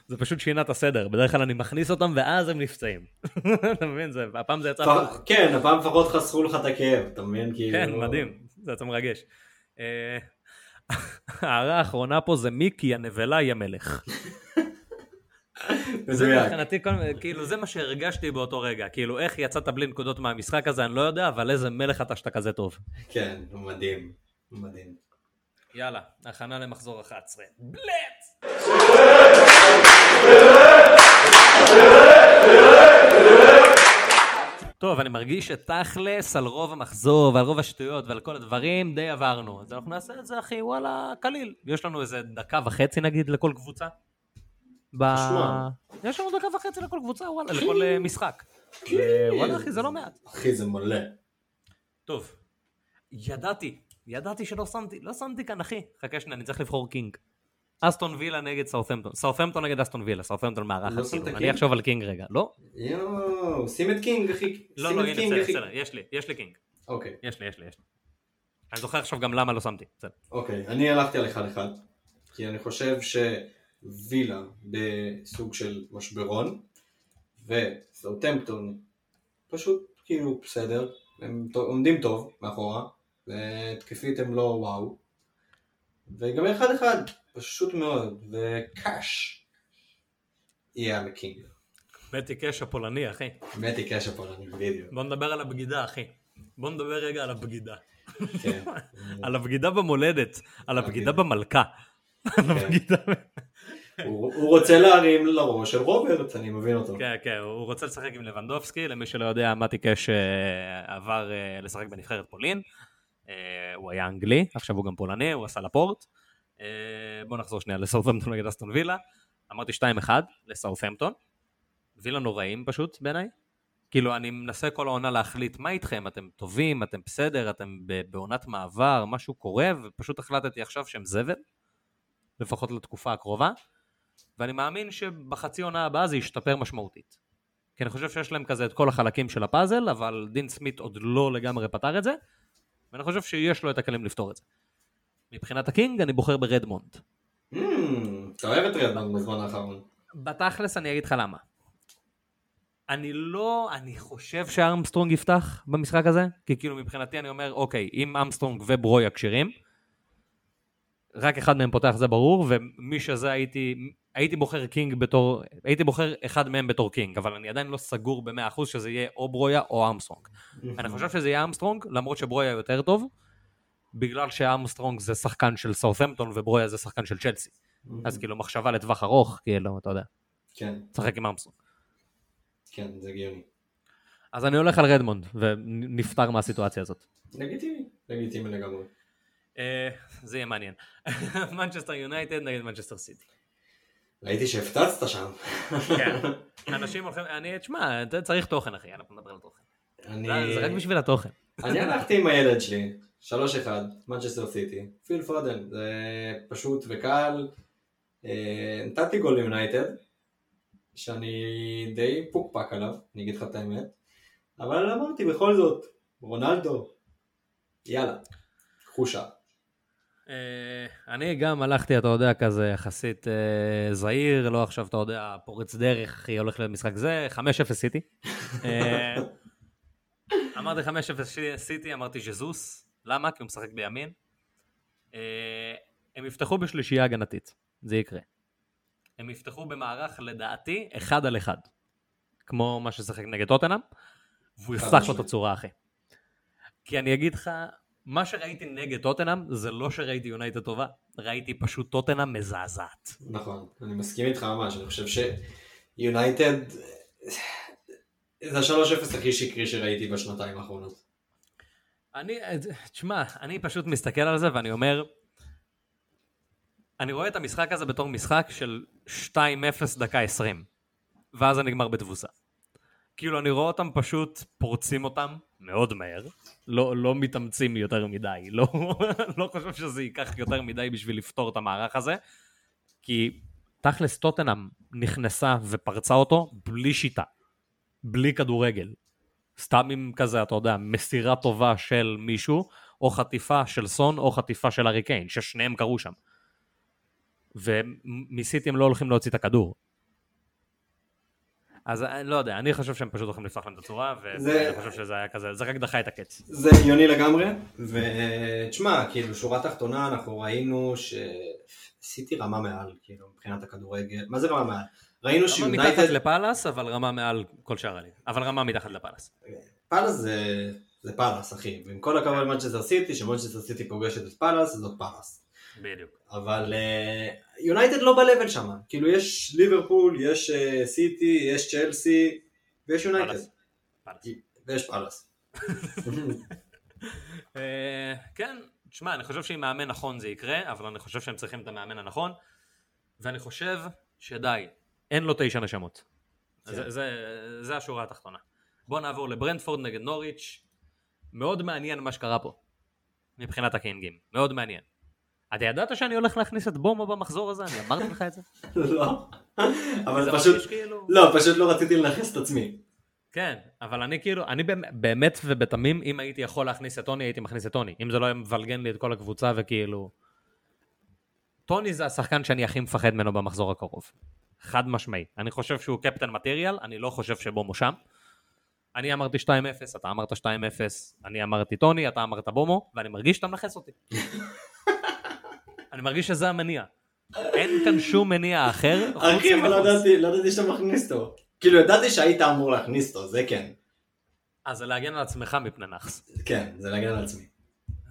זה פשוט שינה את הסדר, בדרך כלל אני מכניס אותם ואז הם נפצעים. אתה מבין? הפעם זה יצא... כן, הפעם לפחות חסכו לך את הכאב, אתה מבין? כאילו... כן, מדהים. זה יצא מרגש. אה, ההערה האחרונה פה זה מיקי הנבלה היא המלך. זה מבחינתי, כאילו זה מה שהרגשתי באותו רגע, כאילו איך יצאת בלי נקודות מהמשחק הזה אני לא יודע, אבל איזה מלך אתה שאתה כזה טוב. כן, מדהים, מדהים. יאללה, הכנה למחזור 11. בלט! טוב, אני מרגיש שתכלס על רוב המחזור ועל רוב השטויות ועל כל הדברים די עברנו. אז אנחנו נעשה את זה, אחי, וואלה, קליל. יש לנו איזה דקה וחצי נגיד לכל קבוצה. ב... יש לנו דקה וחצי לכל קבוצה, וואלה, לכל אה, משחק. וואלה, אחי, זה לא מעט. אחי, זה מלא. טוב, ידעתי, ידעתי שלא שמתי, לא שמתי כאן, אחי. חכה שנייה, אני צריך לבחור king. אסטון וילה נגד סאות'מפטון, סאות'מפטון נגד אסטון וילה, סאות'מפטון מארחת, לא כאילו, אני אחשוב על king רגע, לא? יואו, שים את king אחי, לא, לא, הנה, בסדר, יש לי, יש לי king. אוקיי. יש לי, יש לי, יש לי. אני זוכר עכשיו גם למה לא שמתי, בסדר. אוקיי, אני הלכתי על אחד אחד, כי אני חושב שווילה בסוג של משברון, וסאות'מפטון פשוט כאילו בסדר, הם עומדים טוב מאחורה, והתקפית הם לא וואו, וגם אחד אחד. פשוט מאוד, וקאש יהיה המקינג. מתי קאש הפולני, אחי. מתי קאש הפולני, בדיוק. בוא נדבר על הבגידה, אחי. בוא נדבר רגע על הבגידה. כן. על הבגידה במולדת, על הבגידה במלכה. על הבגידה... הוא רוצה להרים לראש של רוברט, אני מבין אותו. כן, כן, הוא רוצה לשחק עם לבנדובסקי, למי שלא יודע, מתי קאש אה, עבר אה, לשחק בנבחרת פולין. אה, הוא היה אנגלי, עכשיו הוא גם פולני, הוא עשה לפורט. אה, בואו נחזור שנייה לסאות'המפטון נגד אסטון וילה. אמרתי 2-1 לסאות'המפטון. וילה נוראים פשוט בעיניי. כאילו אני מנסה כל העונה להחליט מה איתכם, אתם טובים, אתם בסדר, אתם בעונת מעבר, משהו קורה, ופשוט החלטתי עכשיו שהם זבל, לפחות לתקופה הקרובה, ואני מאמין שבחצי עונה הבאה זה ישתפר משמעותית. כי אני חושב שיש להם כזה את כל החלקים של הפאזל, אבל דין סמית עוד לא לגמרי פתר את זה, ואני חושב שיש לו את הכלים לפתור את זה. מבחינת ה king אני בוחר ברדמונד. Hmm, אתה אוהב את רדמונד בזמן האחרון. בתכלס אני אגיד לך למה. אני לא, אני חושב שארמסטרונג יפתח במשחק הזה, כי כאילו מבחינתי אני אומר, אוקיי, אם אמסטרונג וברויה כשירים, רק אחד מהם פותח זה ברור, ומי שזה הייתי, הייתי בוחר king בתור, הייתי בוחר אחד מהם בתור king, אבל אני עדיין לא סגור ב-100% שזה יהיה או ברויה או אמסטרונג. אני חושב שזה יהיה אמסטרונג, למרות שברויה יותר טוב, בגלל שאמסטרונג זה שחקן של סאות'מפטון וברויה זה שחקן של צ'לסי. אז כאילו מחשבה לטווח ארוך, כאילו, אתה יודע, כן, תשחק עם אמסטרונג. כן, זה הגיוני. אז אני הולך על רדמונד, ונפטר מהסיטואציה הזאת. לגיטימי, לגיטימי לגמרי. אה, זה יהיה מעניין. מנצ'סטר יונייטד נגד מנצ'סטר סיטי. ראיתי שהפצצת שם. כן. אנשים הולכים, אני, תשמע, צריך תוכן אחי, אנחנו נדבר על תוכן. אני... זה זה רק בשביל התוכן. אני הלכתי עם הילד שלי, 3-1, מנצ'סטר סיטי, פיל פודן, זה פשוט וקל. אה, נתתי גול ליונייטד, שאני די מפוקפק עליו, אני אגיד לך את האמת, אבל אמרתי בכל זאת, רונלדו, יאללה, קחו שעה. אה, אני גם הלכתי, אתה יודע, כזה יחסית אה, זהיר, לא עכשיו, אתה יודע, פורץ דרך, אחי, הולך למשחק זה, 5-0 סיטי. אה, אמרתי 5-0 סיטי, אמרתי ז'זוס, למה? כי הוא משחק בימין. הם יפתחו בשלישייה הגנתית, זה יקרה. הם יפתחו במערך, לדעתי, אחד על אחד. כמו מה ששיחק נגד טוטנאם, והוא יפתח לו את. הצורה, אחי. כי אני אגיד לך, מה שראיתי נגד טוטנאם, זה לא שראיתי יונייטד טובה, ראיתי פשוט טוטנאם מזעזעת. נכון, אני מסכים איתך ממש, אני חושב שיונייטד זה ה-3-0 הכי שקרי שראיתי בשנתיים האחרונות. אני, תשמע, אני פשוט מסתכל על זה ואני אומר, אני רואה את המשחק הזה בתור משחק של 2-0 דקה 20, ואז זה נגמר בתבוסה. כאילו אני רואה אותם פשוט פורצים אותם מאוד מהר, לא, לא מתאמצים יותר מדי, לא, לא חושב שזה ייקח יותר מדי בשביל לפתור את המערך הזה, כי תכלס טוטנאם נכנסה ופרצה אותו בלי שיטה, בלי כדורגל. סתם עם כזה, אתה יודע, מסירה טובה של מישהו, או חטיפה של סון, או חטיפה של ארי קיין, ששניהם קרו שם. ומסיטי הם לא הולכים להוציא את הכדור. אז אני לא יודע, אני חושב שהם פשוט הולכים לפתוח להם את הצורה, ואני חושב שזה היה כזה, זה רק דחה את הקץ. זה הגיוני לגמרי, ותשמע, כאילו שורה תחתונה אנחנו ראינו שסיטי רמה מעל, כאילו מבחינת הכדורגל, מה זה רמה מעל? ראינו רמה מתחת שיונייטד, לפאלאס, אבל רמה מעל כל שאר הליגה. אבל רמה מתחת לפאלאס. פאלאס זה, זה פאלאס אחי, ועם כל הכבוד למנצ'סטר סיטי, שמנצ'סטר סיטי פוגשת את פאלאס, זאת פאלאס. בדיוק. אבל אה, יונייטד לא ב-level שם, כאילו יש ליברפול, יש אה, סיטי, יש צ'לסי, ויש יונייטד. ויש פאלאס. אה, כן, תשמע, אני חושב שעם מאמן נכון זה יקרה, אבל אני חושב שהם צריכים את המאמן הנכון, ואני חושב שדי, אין לו תשע נשמות. כן. זה, זה, זה השורה התחתונה. בואו נעבור לברנדפורד נגד נוריץ'. מאוד מעניין מה שקרה פה, מבחינת הקינגים. מאוד מעניין. אתה ידעת שאני הולך להכניס את בומו במחזור הזה? אני אמרתי לך את זה? לא, אבל פשוט, כאילו... לא, פשוט לא רציתי לנכס את עצמי. כן, אבל אני כאילו, אני באמת ובתמים, אם הייתי יכול להכניס את טוני, הייתי מכניס את טוני. אם זה לא היה מבלגן לי את כל הקבוצה וכאילו... טוני זה השחקן שאני הכי מפחד ממנו במחזור הקרוב. חד משמעי. אני חושב שהוא קפטן מטריאל, אני לא חושב שבומו שם. אני אמרתי 2-0, אתה אמרת 2-0, אני אמרתי טוני, אתה אמרת בומו, ואני מרגיש שאתה מנכס אותי. אני מרגיש שזה המניע. אין כאן שום מניע אחר. אחי, אבל לא. ידעתי, לא שאתה מכניס אותו. כאילו ידעתי שהיית אמור להכניס אותו, זה כן. אז זה להגן על עצמך מפני נאחס. כן, זה להגן על עצמי.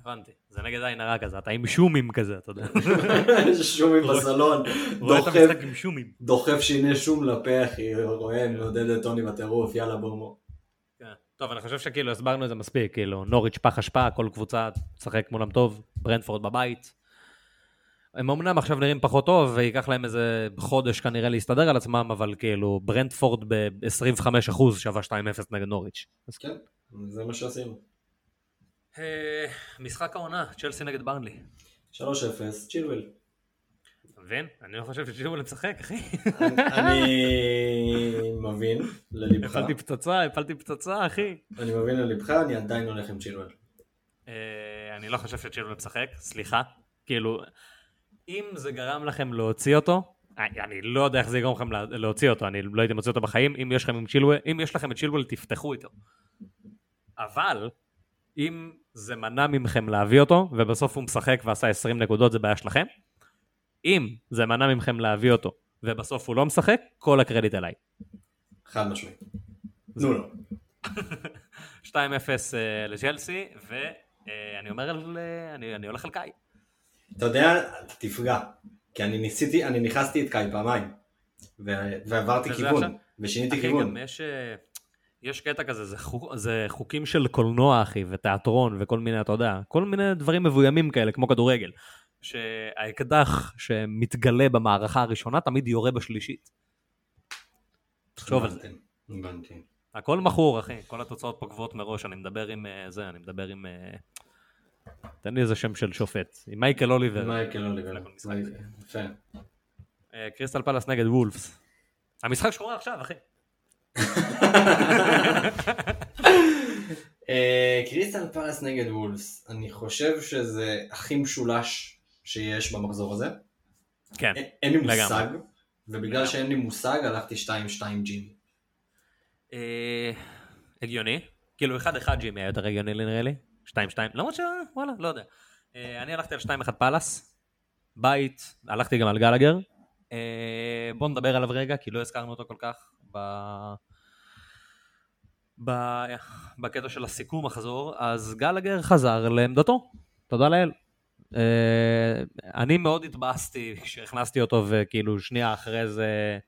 הבנתי, זה נגד עין הרע כזה, אתה עם שומים כזה, אתה יודע. שומי בסלון, דוחף, שומים. שיני שום לפה אחי, רואה, מעודד את טוני בטירוף, יאללה בומו. כן. טוב, אני חושב שכאילו הסברנו את זה מספיק, כאילו, נוריץ' פח אשפה, כל קבוצה תשחק מולם טוב, ברנדפורד בבית. הם אמנם עכשיו נראים פחות טוב, וייקח להם איזה חודש כנראה להסתדר על עצמם, אבל כאילו, ברנדפורד ב-25% שווה 2-0 נגד נוריץ'. אז כן, זה מה שעשינו. אה, משחק העונה, צ'לסי נגד ברנלי. 3-0, צ'ילואל. אתה מבין? אני לא חושב שצ'ילואל משחק, אחי. אני מבין ללבך, הפלתי פצצה, הפלתי פצצה, אחי. אני מבין ללבך, אני עדיין הולך עם צ'ילואל. אה, אני לא חושב שצ'ילואל משחק, סליחה. כאילו, אם זה גרם לכם להוציא אותו, אני לא יודע איך זה יגרום לכם לה- להוציא אותו, אני לא הייתי מוציא אותו בחיים. אם יש לכם, עם צ'ילואל, אם יש לכם את צ'ילואל, תפתחו איתו. אבל, אם זה מנע מכם להביא אותו, ובסוף הוא משחק ועשה 20 נקודות, זה בעיה שלכם. אם זה מנע מכם להביא אותו, ובסוף הוא לא משחק, כל הקרדיט אליי. חד משמעית. תנו לו. 2-0 אה, לג'לסי, ואני אומר, על, אה, אני, אני הולך על קאי. אתה יודע, תפגע. כי אני ניסיתי, אני נכנסתי את קאי פעמיים. ועברתי כיוון. עכשיו? ושיניתי אחי, כיוון. גם יש, אה, יש קטע כזה, זה, חוק, זה חוקים של קולנוע, אחי, ותיאטרון, וכל מיני, אתה יודע, כל מיני דברים מבוימים כאלה, כמו כדורגל. שהאקדח שמתגלה במערכה הראשונה תמיד יורה בשלישית. תחשוב על זה. הבנתי, הבנתי. הכל מכור, אחי, כל התוצאות פה גבוהות מראש, אני מדבר עם אה, זה, אני מדבר עם... אה, תן לי איזה שם של שופט, עם מייקל אוליבר. מייקל אוליבר. יפה. אה, קריסטל פלאס נגד וולפס. המשחק שקורה עכשיו, אחי. אה, קריסטל פלאס נגד וולס. אני חושב שזה הכי משולש שיש במחזור הזה. כן. אין- לי. מושג. ובגלל. שאין לי מושג הלכתי 2-2 ג'ים. אה, הגיוני. כאילו 1-1 ג'ימי היה יותר הגיוני נראה לי. 2-2, למרות ש... וואלה, לא יודע. אה, אני הלכתי על 2-1 פאלאס. בית, הלכתי גם על גלגר. אה, בוא נדבר עליו רגע, כי לא הזכרנו אותו כל כך ב... ב... בקטע של הסיכום מחזור, אז גלגר חזר לעמדתו, תודה לאל. אה, אני מאוד התבאסתי כשהכנסתי אותו וכאילו שנייה אחרי זה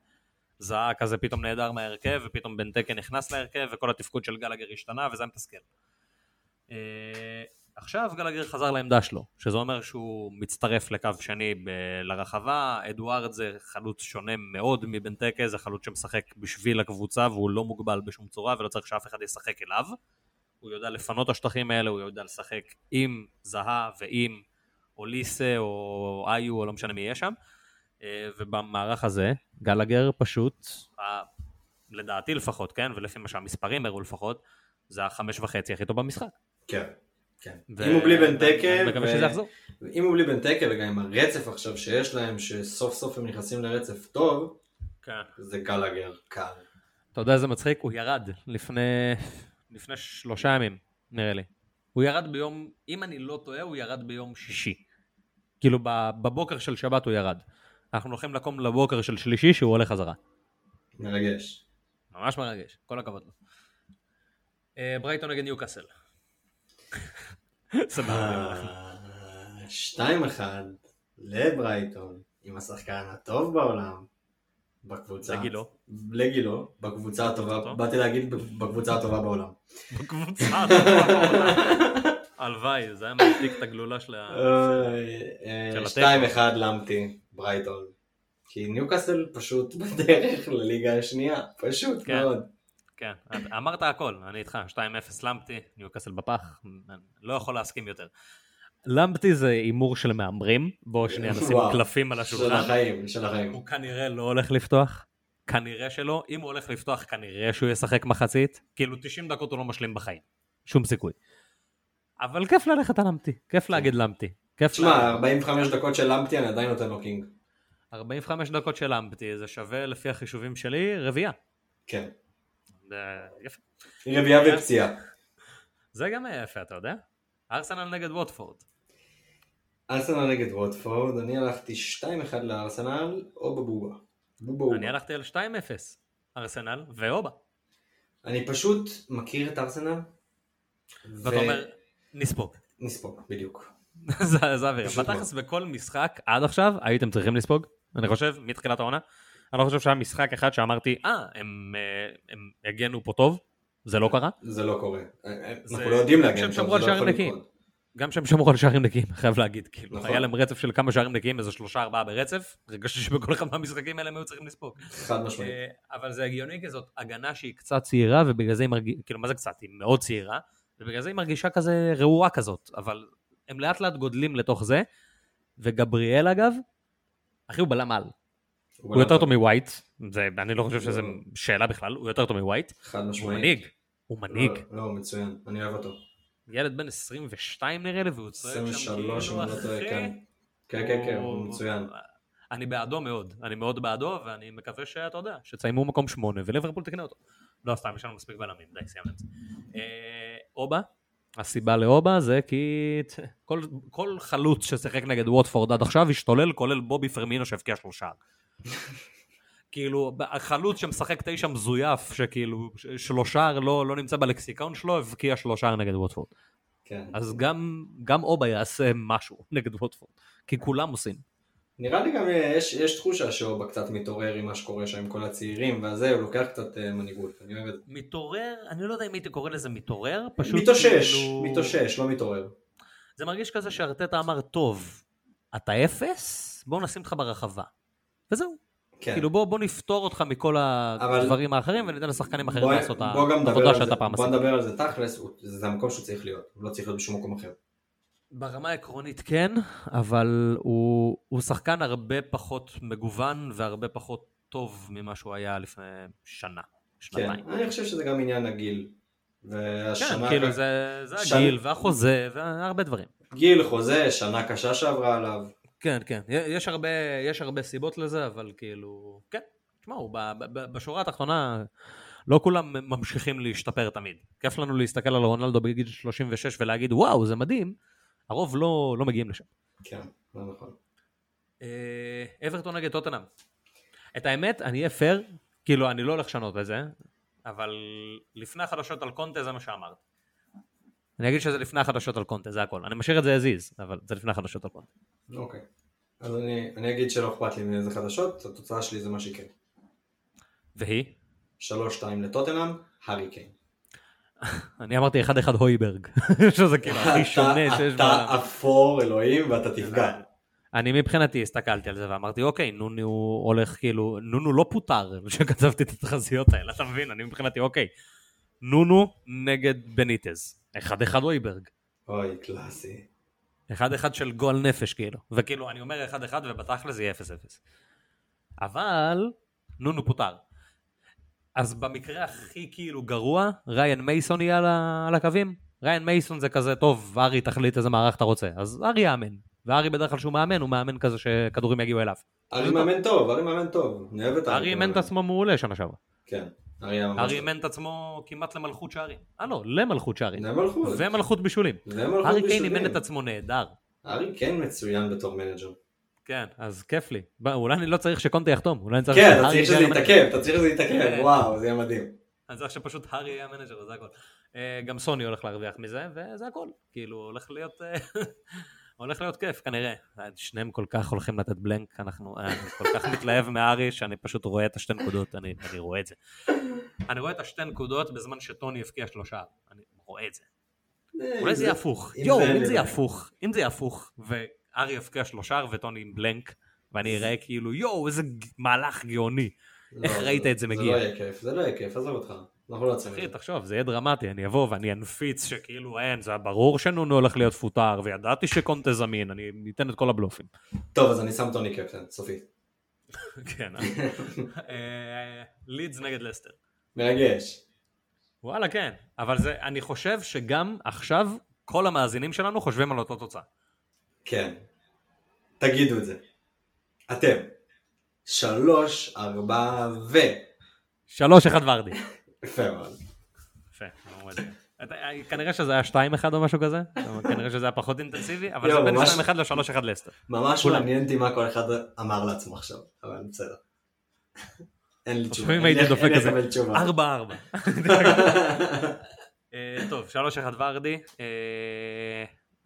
זהה כזה פתאום נעדר מההרכב ופתאום בן תקן נכנס להרכב וכל התפקוד של גלגר השתנה וזה מתסכל. אה, עכשיו גלגר חזר לעמדה שלו, שזה אומר שהוא מצטרף לקו שני ב- לרחבה, אדוארד זה חלוץ שונה מאוד מבן תקה, זה חלוץ שמשחק בשביל הקבוצה והוא לא מוגבל בשום צורה ולא צריך שאף אחד ישחק אליו. הוא יודע לפנות השטחים האלה, הוא יודע לשחק עם זהה ועם אוליסה או איו או לא משנה מי יהיה שם. אה, ובמערך הזה גלגר פשוט, לדעתי לפחות, כן, ולפי מה שהמספרים הראו לפחות, זה החמש וחצי הכי טוב במשחק. כן. כן. ו- אם הוא בלי בן ואני תקה, מקווה ו- שזה יחזור. אם הוא בלי בן תקה וגם עם הרצף עכשיו שיש להם, שסוף סוף הם נכנסים לרצף טוב, כן. זה גלגר קל. אתה יודע איזה מצחיק? הוא ירד לפני, לפני שלושה ימים, נראה לי. הוא ירד ביום, אם אני לא טועה, הוא ירד ביום שישי. כאילו בבוקר של שבת הוא ירד. אנחנו הולכים לקום לבוקר של שלישי שהוא עולה חזרה. מרגש. ממש מרגש, כל הכבוד לו. אה, ברייטון נגד ניוקאסל. סבבה. אה, שתיים אחד לברייטון עם השחקן הטוב בעולם בקבוצה. לגילו. לגילו, בקבוצה הטובה, טוב. באתי להגיד בקבוצה הטובה בעולם. בקבוצה. הלוואי, זה היה מעתיק את הגלולה של ה... של התיקו. שתיים אחד למתי, ברייטון. כי ניוקאסל פשוט בדרך לליגה השנייה, פשוט כן. מאוד. כן, אמרת הכל, אני איתך, 2-0 למפטי, ניוקאסל בפח, לא יכול להסכים יותר. למפטי זה הימור של מהמרים, בואו שנייה נשים קלפים על של השולחן. החיים, של החיים. הוא כנראה לא הולך לפתוח, כנראה שלא, אם הוא הולך לפתוח כנראה שהוא ישחק מחצית, כאילו 90 דקות הוא לא משלים בחיים, שום סיכוי. אבל כיף ללכת על למפטי, כיף להגיד למפטי. כיף תשמע, לה- 45 דקות של למפטי אני עדיין נותן לו קינג. 45 דקות של למפטי, זה שווה לפי החישובים שלי רביעייה. כן. זה יפה. רביעייה ופציעה. זה גם היה יפה, אתה יודע? ארסנל נגד ווטפורד. ארסנל נגד ווטפורד, אני הלכתי 2-1 לארסנל או בבובה. בובה. אני הלכתי על 2-0, ארסנל ואובה. אני פשוט מכיר את ארסנל. ואתה אומר, נספוג. נספוג, בדיוק. זה. פשוט בתכלס בכל משחק עד עכשיו הייתם צריכים לספוג, אני חושב, מתחילת העונה. אני לא חושב שהיה משחק אחד שאמרתי, אה, הם, אה, הם הגנו פה טוב, זה לא קרה. זה לא קורה. זה- אנחנו לא יודעים להגן טוב, שמרו זה לא יכול. לקרות. גם שהם שמרו על שערים נקיים, חייב להגיד, כאילו, נכון. היה להם רצף של כמה שערים נקיים, איזה שלושה ארבעה ברצף, הרגשתי שבכל אחד מהמשחקים האלה הם היו צריכים לספוג. חד משמעית. אה, אבל זה הגיוני כי זאת הגנה שהיא קצת צעירה ובגלל זה היא מרגישה, כאילו מה זה קצת? היא מאוד צעירה ובגלל זה היא מרגישה כזה רעועה כזאת, אבל הם לאט לאט גודלים לתוך זה וגבריאל אגב, אחי הוא בלם על, הוא יותר טוב מווייט, אני לא חושב לא. שאלה בכלל, הוא יותר טוב מווייט, חד הוא משמעית. מנהיג, הוא מנהיג, לא, לא, מצוין, אני אוהב אותו. ילד בן 22 נראה לי והוא צועק שם 23 אם כאילו אני לא טועה, כן. כן, כן, כן, הוא- הוא מצוין. אני בעדו מאוד, אני מאוד בעדו, ואני מקווה שאתה יודע, שתסיימו מקום שמונה וליברפול תקנה אותו. לא סתם, יש לנו מספיק בלמים, די, סיימנו את זה. אה, אובה, הסיבה לאובה זה כי כל, כל חלוץ ששיחק נגד ווטפורד עד עכשיו השתולל, כולל בובי פרמינו שהבקיע שלושה. כאילו, החלוץ שמשחק תשע מזויף, שכאילו שלושה לא, לא נמצא בלקסיקון שלו, הבקיע שלושה נגד ווטפורד. כן. אז גם, גם אובה יעשה משהו נגד ווטפורד, כי כולם עושים. נראה לי גם אה, יש, יש תחושה שאובה קצת מתעורר עם מה שקורה שם עם כל הצעירים, והזה, הוא לוקח קצת אה, מנהיגות, אני אוהב את זה. מתעורר, אני לא יודע אם הייתי קורא לזה מתעורר, פשוט מתאושש, כאילו... מתאושש, לא מתעורר. זה מרגיש כזה שארטטה אמר, טוב, אתה אפס? בואו נשים אותך ברחבה. וזהו. כן. כאילו בוא, בוא נפתור אותך מכל אבל- הדברים האחרים וניתן לשחקנים אחרים בוא, לעשות את בוא העבודה שאתה פעם בוא עשית. נדבר על זה תכלס, זה המקום שהוא צריך להיות, הוא לא צריך להיות בשום מקום אחר. ברמה העקרונית כן, אבל הוא, הוא שחקן הרבה פחות מגוון והרבה פחות טוב ממה שהוא היה לפני שנה, כן, שנתיים. אני חושב שזה גם עניין הגיל. כן, כאילו זה, זה שנה- הגיל והחוזה והרבה דברים. גיל, חוזה, שנה קשה שעברה עליו. כן, כן, יש הרבה, יש הרבה סיבות לזה, אבל כאילו, כן, תשמעו, בשורה התחתונה, לא כולם ממשיכים להשתפר תמיד. כיף לנו להסתכל על רונלדו בגיל 36 ולהגיד, וואו, זה מדהים, הרוב לא, לא מגיעים לשם. כן, לא נכון. אה, אברטון נגד טוטנאם. את האמת, אני אהיה פייר, כאילו, אני לא הולך לשנות את זה, אבל לפני החדשות על קונטה זה מה שאמרתי. אני אגיד שזה לפני החדשות על קונטה, זה הכל. אני משאיר את זה as is, אבל זה לפני החדשות על קונטה. אוקיי. אז אני, אני אגיד שלא אכפת לי מאיזה חדשות, התוצאה שלי זה מה שיקרה. והיא? 3-2 לטוטנאם, הארי קיין. אני אמרתי 1-1 הויברג, שזה כאילו הכי שונה שיש אתה בעולם. אפור אלוהים ואתה תפגע. אני מבחינתי הסתכלתי על זה ואמרתי, אוקיי, נונו הולך כאילו, נונו לא פוטר כשכתבתי את התחזיות האלה, אתה מבין? אני מבחינתי, אוקיי, נונו נגד בניטז, 1-1 הויברג. אוי, קלאסי. 1-1 של גועל נפש כאילו, וכאילו אני אומר 1-1 ובתכל'ס זה יהיה 0-0. אבל נונו פוטר. אז במקרה הכי כאילו גרוע, ריין מייסון יהיה על, ה- על הקווים. ריין מייסון זה כזה, טוב, ארי תחליט איזה מערך אתה רוצה. אז ארי יאמן. וארי בדרך כלל שהוא מאמן, הוא מאמן כזה שכדורים יגיעו אליו. ארי מאמן טוב, ארי מאמן טוב. אני אוהב את ארי אימן את. עצמו מעולה שנה שעברה. כן, הארי הארי. אימן את עצמו כמעט למלכות שערים. אה לא, למלכות שערים. זה מלכות. ומלכות בישולים. זה מלכות הארי קיין בישולים. אימן את עצמו נהדר. הארי קיין מצוין בתור manager. כן, אז כיף לי. אולי אני לא צריך שקונטה יחתום, אולי אני צריך כן, אתה צריך שזה. יתעכב, אתה צריך שזה יתעכב, כן. וואו, זה יהיה מדהים. אני צריך שפשוט הארי יהיה ה manager, זה הכל. אה, גם סוני הולך להרוויח מזה, וזה הכל. כאילו, הולך להיות... אה, הולך להיות כיף כנראה. שניהם כל כך הולכים לתת blank, אנחנו... אה, אני כל כך מתלהב מהארי, שאני פשוט רואה את השתי נקודות, אני, אני רואה את זה. אני רואה את השתי נקודות בזמן שטוני הבקיע שלושה. אני רואה את זה. אולי זה יהיה הפוך. יואו, אם זה יהיה הפוך, אם זה יהיה הפוך, וארי יבקיע שלושה וטוני עם בלנק, ואני אראה כאילו, יואו, איזה מהלך גאוני. איך לא, ראית את זה זה מגיע? לא יהיה כיף, זה לא יהיה כיף, עזוב אותך. אנחנו לא אחי. תחשוב, זה יהיה דרמטי, אני אבוא ואני אנפיץ שכאילו אין, זה היה ברור שנונו הולך להיות פוטר, וידעתי שקונטה זמין, אני אתן את כל הבלופים. טוב, אז אני שם טוני קפטן, סופית. כן, אה? אה? לידס נגד לסטר. מרגש. וואלה, כן, אבל זה, אני חושב שגם עכשיו כל המאזינים שלנו חושבים על אותו תוצאה. כן. תגידו את זה. אתם. שלוש, ארבע, ו... שלוש אחד ורדי. יפה מאוד. יפה, כנראה שזה היה 2-1 או משהו כזה, כנראה שזה היה פחות אינטנסיבי, אבל זה בין ממש- 2-1 ל-3-1 לסטר. ממש. מעניין אותי מה כל אחד אמר לעצמו עכשיו, אבל בסדר. אין לי תשובה. לפעמים הייתי דופק כזה, לקבל תשובה. 4-4. אה, טוב, 3-1 ורדי.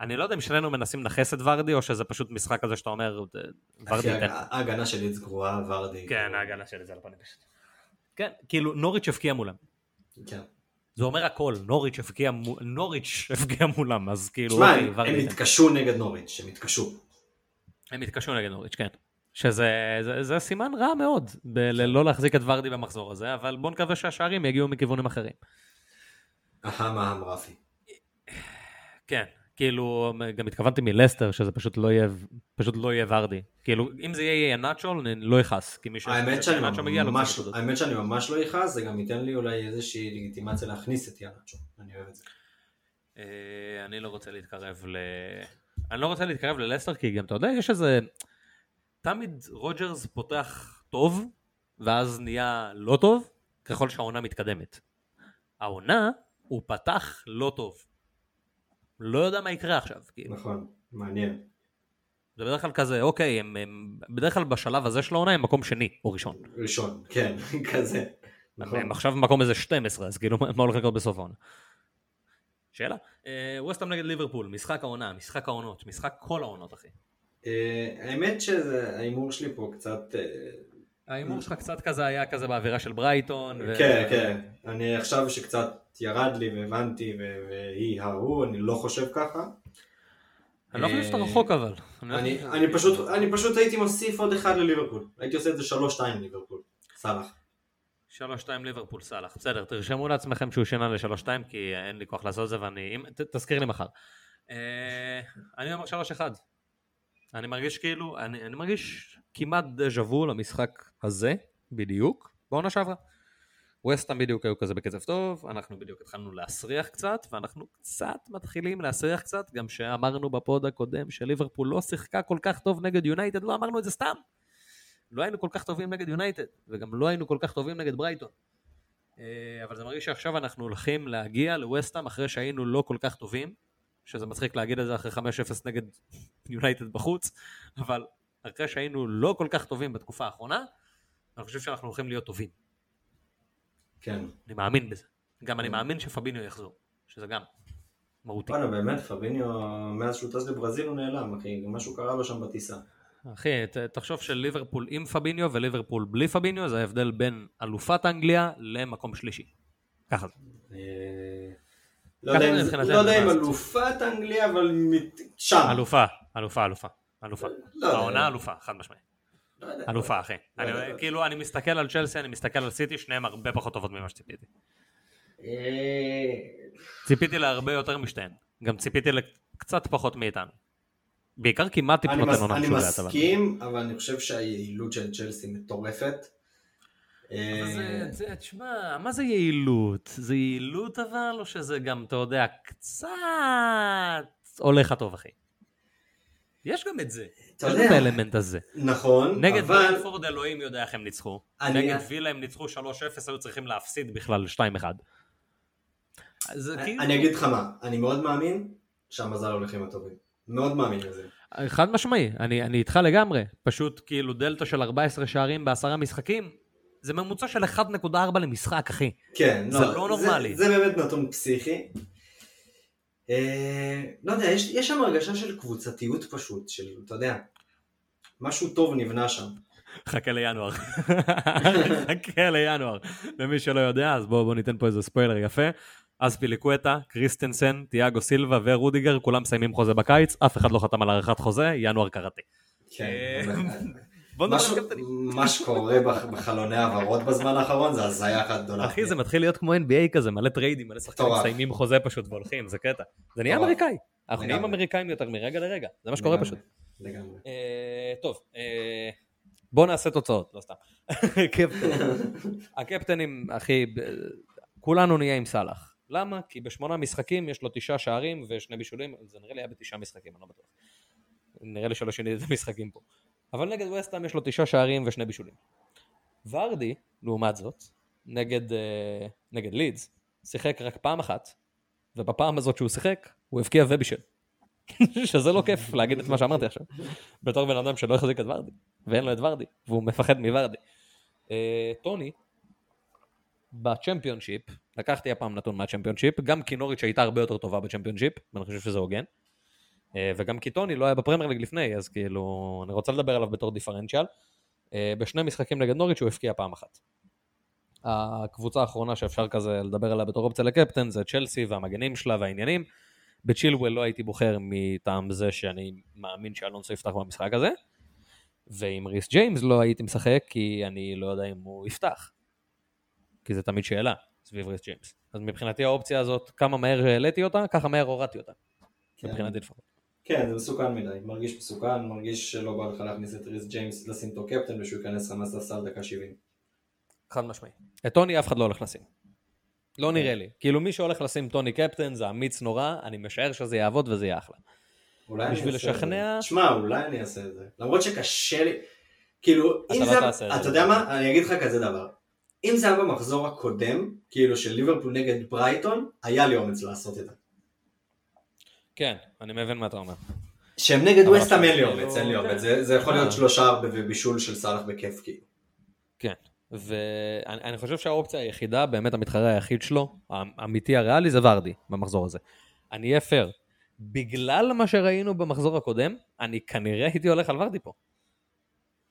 אני לא יודע אם שנינו מנסים לנכס את ורדי, או שזה פשוט משחק כזה שאתה אומר, ורדי. ההגנה של לידס גרועה, ורדי. כן, ההגנה שלי זה על הפנים פשוט. כן, כאילו, נוריץ' הבקיע מולם. כן. זה אומר הכל, נוריץ' הבקיע נוריץ' הבקיע מולם, אז כאילו, תשמע, אוקיי, הם. התקשו נגד נוריץ', הם התקשו. הם התקשו נגד נוריץ', כן. שזה זה, זה סימן רע מאוד, לא להחזיק את ורדי במחזור הזה, אבל בוא נקווה שהשערים יגיעו מכיוונים אחרים. אהם אהם רפי. כן, כאילו, גם התכוונתי מלסטר, שזה פשוט לא יהיה, פשוט לא יהיה ורדי. כאילו, אם זה יהיה נאצ'ו, אני לא אכעס, כי מי ש... האמת שאני ממש, נקודות. האמת שאני ממש לא אכעס, זה גם ייתן לי אולי איזושהי לגיטימציה להכניס את יאנצ'ו, אני אוהב את זה. אה, אני לא רוצה להתקרב ל... אני לא רוצה להתקרב ללסטר, כי גם, אתה יודע, יש איזה... תמיד רוג'רס פותח טוב, ואז נהיה לא טוב, ככל שהעונה מתקדמת. העונה, הוא פתח לא טוב. לא יודע מה יקרה עכשיו. כאילו. נכון, מעניין. זה בדרך כלל כזה, אוקיי, הם, הם בדרך כלל בשלב הזה של העונה הם מקום שני או ראשון. ראשון, כן, כזה. נכון. הם עכשיו במקום איזה 12, אז כאילו מה הולך לקרות בסוף העונה? שאלה. ווסטהאם נגד ליברפול, משחק העונה, משחק העונות, משחק כל העונות אחי. אה, האמת שההימור שלי פה קצת... אה, ההימור שלך קצת כזה היה כזה באווירה של ברייטון. כן, כן. אני עכשיו שקצת ירד לי והבנתי והיא ההוא, אני לא חושב ככה. אני לא חושב שאתה רחוק אבל. אני פשוט הייתי מוסיף עוד אחד לליברפול. הייתי עושה את זה שלוש שתיים ליברפול. סאלח. שלוש שתיים ליברפול סאלח. בסדר, תרשמו לעצמכם שהוא שינה לשלוש שתיים כי אין לי כוח לעשות את זה ואני... תזכיר לי מחר. אה, אני אומר שלוש אחד. אני מרגיש כאילו, אני מרגיש כמעט דז'ה וו למשחק הזה, בדיוק, בעונה שעברה. ווסטהאם בדיוק היו כזה בקצב טוב, אנחנו בדיוק התחלנו להסריח קצת, ואנחנו קצת מתחילים להסריח קצת, גם שאמרנו בפוד הקודם שליברפול לא שיחקה כל כך טוב נגד יונייטד, לא אמרנו את זה סתם. לא היינו כל כך טובים נגד יונייטד, וגם לא היינו כל כך טובים נגד ברייטון. אה, אבל זה מרגיש שעכשיו אנחנו הולכים להגיע לווסטהאם אחרי שהיינו לא כל כך טובים, שזה מצחיק להגיד את זה אחרי 5-0 נגד יונייטד בחוץ, אבל אחרי שהיינו לא כל כך טובים בתקופה האחרונה, אני חושב שאנחנו הולכים להיות טובים. כן. אני מאמין בזה. גם אני מאמין שפביניו יחזור, שזה גם מהותי. וואלה, באמת, פביניו, מאז שהוא טס לברזיל הוא נעלם, אחי, משהו קרה לו שם בטיסה. אחי, תחשוב שליברפול עם פביניו וליברפול בלי פביניו, זה ההבדל בין אלופת אנגליה למקום שלישי. ככה זה. אה, לא יודע אם לא אלופת אנגליה, אבל שם. אלופה, אלופה, אלופה. אלופה. לא העונה אלופה, חד משמעית. אלופה, אחי. כאילו, אני מסתכל על צ'לסי, אני מסתכל על סיטי, שניהם הרבה פחות טובות ממה שציפיתי. אה, ציפיתי להרבה יותר משתיהן. גם ציפיתי לקצת פחות מאיתנו. בעיקר כמעט טיפ נותן עונה אני מסכים, אבל אני חושב שהיעילות של צ'לסי מטורפת. אה, תשמע, מה זה יעילות? זה יעילות אבל, או שזה גם, אתה יודע, קצת הולך הטוב, אחי? יש גם את זה. אתה יודע. יש גם האלמנט הזה. נכון, אבל... נגד ברנפורד אלוהים יודע איך הם ניצחו. נגד וילה הם ניצחו 3-0, היו צריכים להפסיד בכלל 2-1. כאילו- אני אגיד לך מה, אני מאוד מאמין שהמזל הולך עם הטובים. מאוד מאמין לזה. חד משמעי, אני, אני איתך לגמרי. פשוט כאילו דלתא של 14 שערים בעשרה משחקים, זה ממוצע של 1.4 למשחק, אחי. כן, זה לא, לא נורמלי. זה, זה באמת נתון פסיכי. אה, לא יודע, יש, יש שם הרגשה של קבוצתיות פשוט, של, אתה יודע, משהו טוב נבנה שם. חכה לינואר. חכה לינואר. למי שלא יודע, אז בואו בוא ניתן פה איזה ספוילר יפה. אספיליקואטה, קריסטנסן, תיאגו סילבה ורודיגר, כולם מסיימים חוזה בקיץ, אף אחד לא חתם על הארכת חוזה, ינואר קראתי. כן, אה, בוא נדבר על קפטנים. מה שקורה בחלוני העברות בזמן האחרון זה הזיה אחת גדולה. אחי, זה מתחיל להיות כמו NBA כזה, מלא טריידים, מלא שחקנים מסיימים חוזה פשוט והולכים, זה קטע. זה נהיה אמריקאי. אנחנו נהיים אמריקאים יותר מרגע לרגע, זה מה שקורה פשוט. לגמרי. אה, טוב, אה, בוא נעשה תוצאות, לא סתם. הקפטנים, אחי, כולנו נהיה עם סאלח. למה? כי בשמונה משחקים יש לו תשעה שערים ושני בישולים, זה נראה לי היה בתשעה משחקים, אני לא בטוח. נראה לי שלא שיניתי את המשחקים פה. אבל נגד וסטהאם יש לו תשעה שערים ושני בישולים. ורדי, לעומת זאת, נגד, uh, נגד לידס, שיחק רק פעם אחת, ובפעם הזאת שהוא שיחק, הוא הבקיע ובישל. שזה לא כיף להגיד את מה שאמרתי עכשיו. בתור בן אדם שלא החזיק את ורדי, ואין לו את ורדי, והוא מפחד מוורדי. Uh, טוני, בצ'מפיונשיפ, לקחתי הפעם נתון מהצ'מפיונשיפ, גם כי נוריץ' הייתה הרבה יותר טובה בצ'מפיונשיפ, ואני חושב שזה הוגן. אה, וגם כי טוני לא היה בפרמייר ליג לפני, אז כאילו, אני רוצה לדבר עליו בתור דיפרנציאל. אה, בשני משחקים נגד נוריץ' הוא הפקיע פעם אחת. הקבוצה האחרונה שאפשר כזה לדבר עליה בתור אופציה לקפטן זה צ'לסי והמגנים שלה והעניינים. בצ'ילוול לא הייתי בוחר מטעם זה שאני מאמין שאלונסו יפתח במשחק הזה. ועם ריס ג'יימס לא הייתי משחק כי אני לא יודע אם הוא יפתח. כי זה תמיד שאלה סביב ריס ג'יימס. אז מבחינתי האופציה הזאת, כמה מהר העליתי אותה, ככה מהר הורדתי אותה. כן. מבחינתי לפחות. כן, זה מסוכן מדי, מרגיש מסוכן, מרגיש שלא בא לך להכניס את ריס ג'יימס לשים אותו קפטן ושהוא ייכנס לך מהספסל דקה 70. חד משמעי. את טוני אף אחד לא הולך לשים. לא כן. נראה לי. כאילו מי שהולך לשים טוני קפטן זה אמיץ נורא, אני משער שזה יעבוד וזה יהיה אחלה. אולי אני בשביל אעשה את זה. לשכנע- תשמע, אולי אני אעשה את זה. למרות שקשה לי, כאילו, אתה אם לא זה, תעשה את. אתה יודע מה, אני אגיד לך כזה דבר. אם זה היה במחזור הקודם, כאילו של ליברפול נגד ברייטון, היה לי אומץ לעשות את זה. כן, אני מבין מה אתה אומר. שהם נגד אבל ווסטהאם אין לי עכשיו אומץ, כאילו- אין לי. אומץ. זה יכול להיות אה. שלושה ובישול של סאלח בכיף כאילו. כן, ואני אני חושב שהאופציה היחידה, באמת המתחרה היחיד שלו, האמיתי הריאלי, זה ורדי במחזור הזה. אני אהיה פייר. בגלל מה שראינו במחזור הקודם, אני כנראה הייתי הולך על ורדי פה.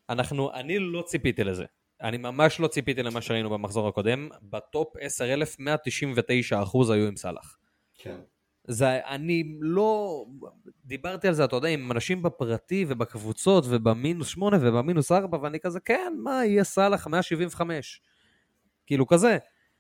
אנחנו, אני לא ציפיתי לזה. אני ממש לא ציפיתי למה שראינו במחזור הקודם. בטופ 10,000, 199 אחוז היו עם סאלח. כן. זה, אני לא, דיברתי על זה, אתה יודע, עם אנשים בפרטי ובקבוצות ובמינוס 8 ובמינוס 4, ואני כזה, כן, מה, יהיה סאלח 175. כאילו כזה.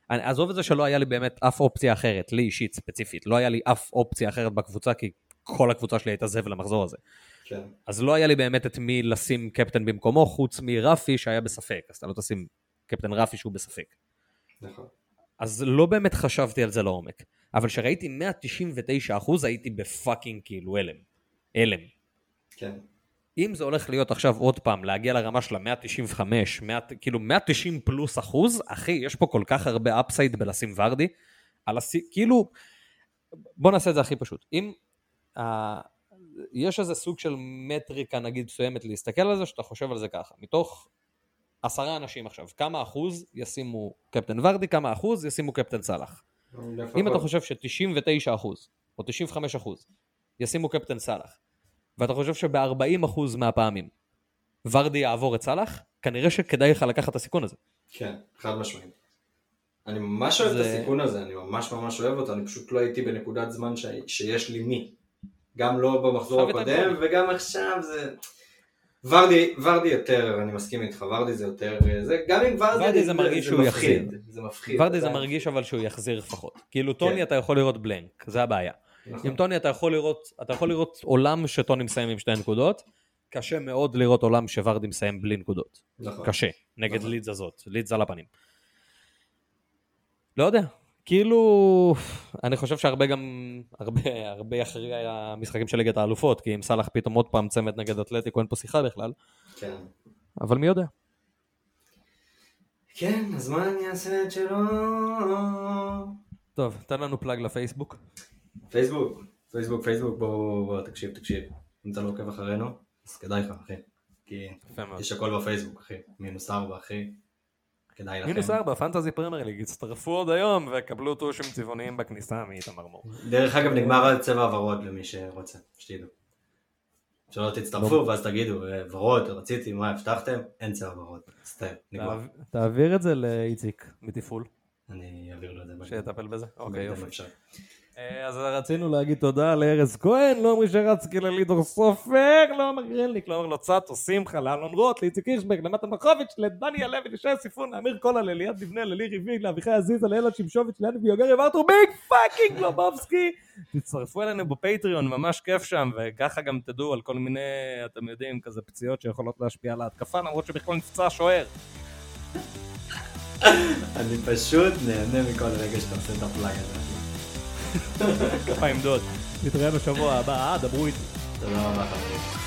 אני, עזוב את זה שלא היה לי באמת אף אופציה אחרת, לי אישית ספציפית, לא היה לי אף אופציה אחרת בקבוצה, כי כל הקבוצה שלי הייתה זבל למחזור הזה. כן. אז לא היה לי באמת את מי לשים קפטן במקומו, חוץ מרפי שהיה בספק, אז אתה לא תשים קפטן רפי שהוא בספק. נכון. אז לא באמת חשבתי על זה לעומק. אבל כשראיתי 199 אחוז הייתי בפאקינג כאילו הלם. הלם. כן. אם זה הולך להיות עכשיו עוד פעם, להגיע לרמה של ה-195, 100, כאילו 190 פלוס אחוז, אחי, יש פה כל כך הרבה אפסייד בלשים ורדי, על הס... כאילו, בוא נעשה את זה הכי פשוט. אם uh, יש איזה סוג של מטריקה נגיד מסוימת להסתכל על זה, שאתה חושב על זה ככה, מתוך עשרה אנשים עכשיו, כמה אחוז ישימו קפטן ורדי, כמה אחוז ישימו קפטן סאלח. אם אתה חושב ש-99 אחוז, או 95 אחוז, ישימו קפטן סאלח, ואתה חושב שב-40 אחוז מהפעמים ורדי יעבור את סאלח, כנראה שכדאי לך לקחת את הסיכון הזה. כן, חד משמעית. אני ממש אוהב את זה- הסיכון הזה, אני ממש ממש אוהב אותו, אני פשוט לא הייתי בנקודת זמן ש... שיש לי מי. גם לא במחזור הקודם. וגם עכשיו זה... ורדי, ורדי יותר, אני מסכים איתך, ורדי זה יותר, זה, גם אם ורדי, ורדי זה מרגיש שהוא מפחיד, יחזיר. זה מפחיד. ורדי זה. מרגיש אבל שהוא יחזיר לפחות. כאילו טוני כן. אתה יכול לראות בלנק, זה הבעיה. נכון. עם טוני אתה יכול לראות, אתה יכול לראות עולם שטוני מסיים עם שתי נקודות, קשה מאוד לראות עולם שוורדי מסיים בלי נקודות. נכון. קשה, נגד נכון. לידס הזאת, לידס על הפנים. לא יודע, כאילו, אני חושב שהרבה גם, הרבה, הרבה יכריע המשחקים של ליגת האלופות, כי אם סאלח פתאום עוד פעם צמד נגד אתלטיקו, אין פה שיחה בכלל, כן. אבל מי יודע. כן, אז מה אני אעשה את שלו? טוב, תן לנו plug לפייסבוק. פייסבוק, פייסבוק, פייסבוק, בוא, בוא, תקשיב, תקשיב. אם אתה לא עוקב אחרינו, אז כדאי לך, אחי. כי. יש הכל בפייסבוק, אחי. מינוס ארבע, אחי. כדאי לכם. מינוס ארבע, פנטזי פרמייר ליג, הצטרפו עוד היום וקבלו טושים צבעוניים בכניסה מאיתמר מור. דרך אגב, נגמר הצבע הוורוד למי שרוצה, שתדעו. שלא לא. תצטרפו, ואז תגידו, "אה, ורוד, רציתי, מה הבטחתם? אין צבע ורוד. סתם, נגמר. תעביר את זה לאיציק מתפעול, אני אעביר לו את זה. שיטפל בזה. אוקיי, יופי. אה, אז רצינו להגיד תודה לארז כהן, לעומרי שרצקי, ללידור סופר, לעומר גרנליק, לעומר לוצטו, שמחה, לאלון רוט, לאיציק הירשברג, למטה מחוביץ', לדני הלוי, לשי סיפון, לאמיר קולה, לליאת לבנה, ללירי ויג, לאביחי עזיזה, לאלעד שמשוביץ', לאני ויוגרי וארתור big fucking לובובסקי. תצטרפו אלינו בפטריון, ממש כיף שם, וככה גם תדעו על כל מיני, אתם יודעים, כזה פציעות שיכולות להשפיע על ההתקפה, למרות שבכלל נפצע השוער. אני פשוט נהנה מכל רגע שאתה עושה את הפלאג הזה. כפיים דוד. נתראה בשבוע הבא, דברו איתי. תודה רבה חברים.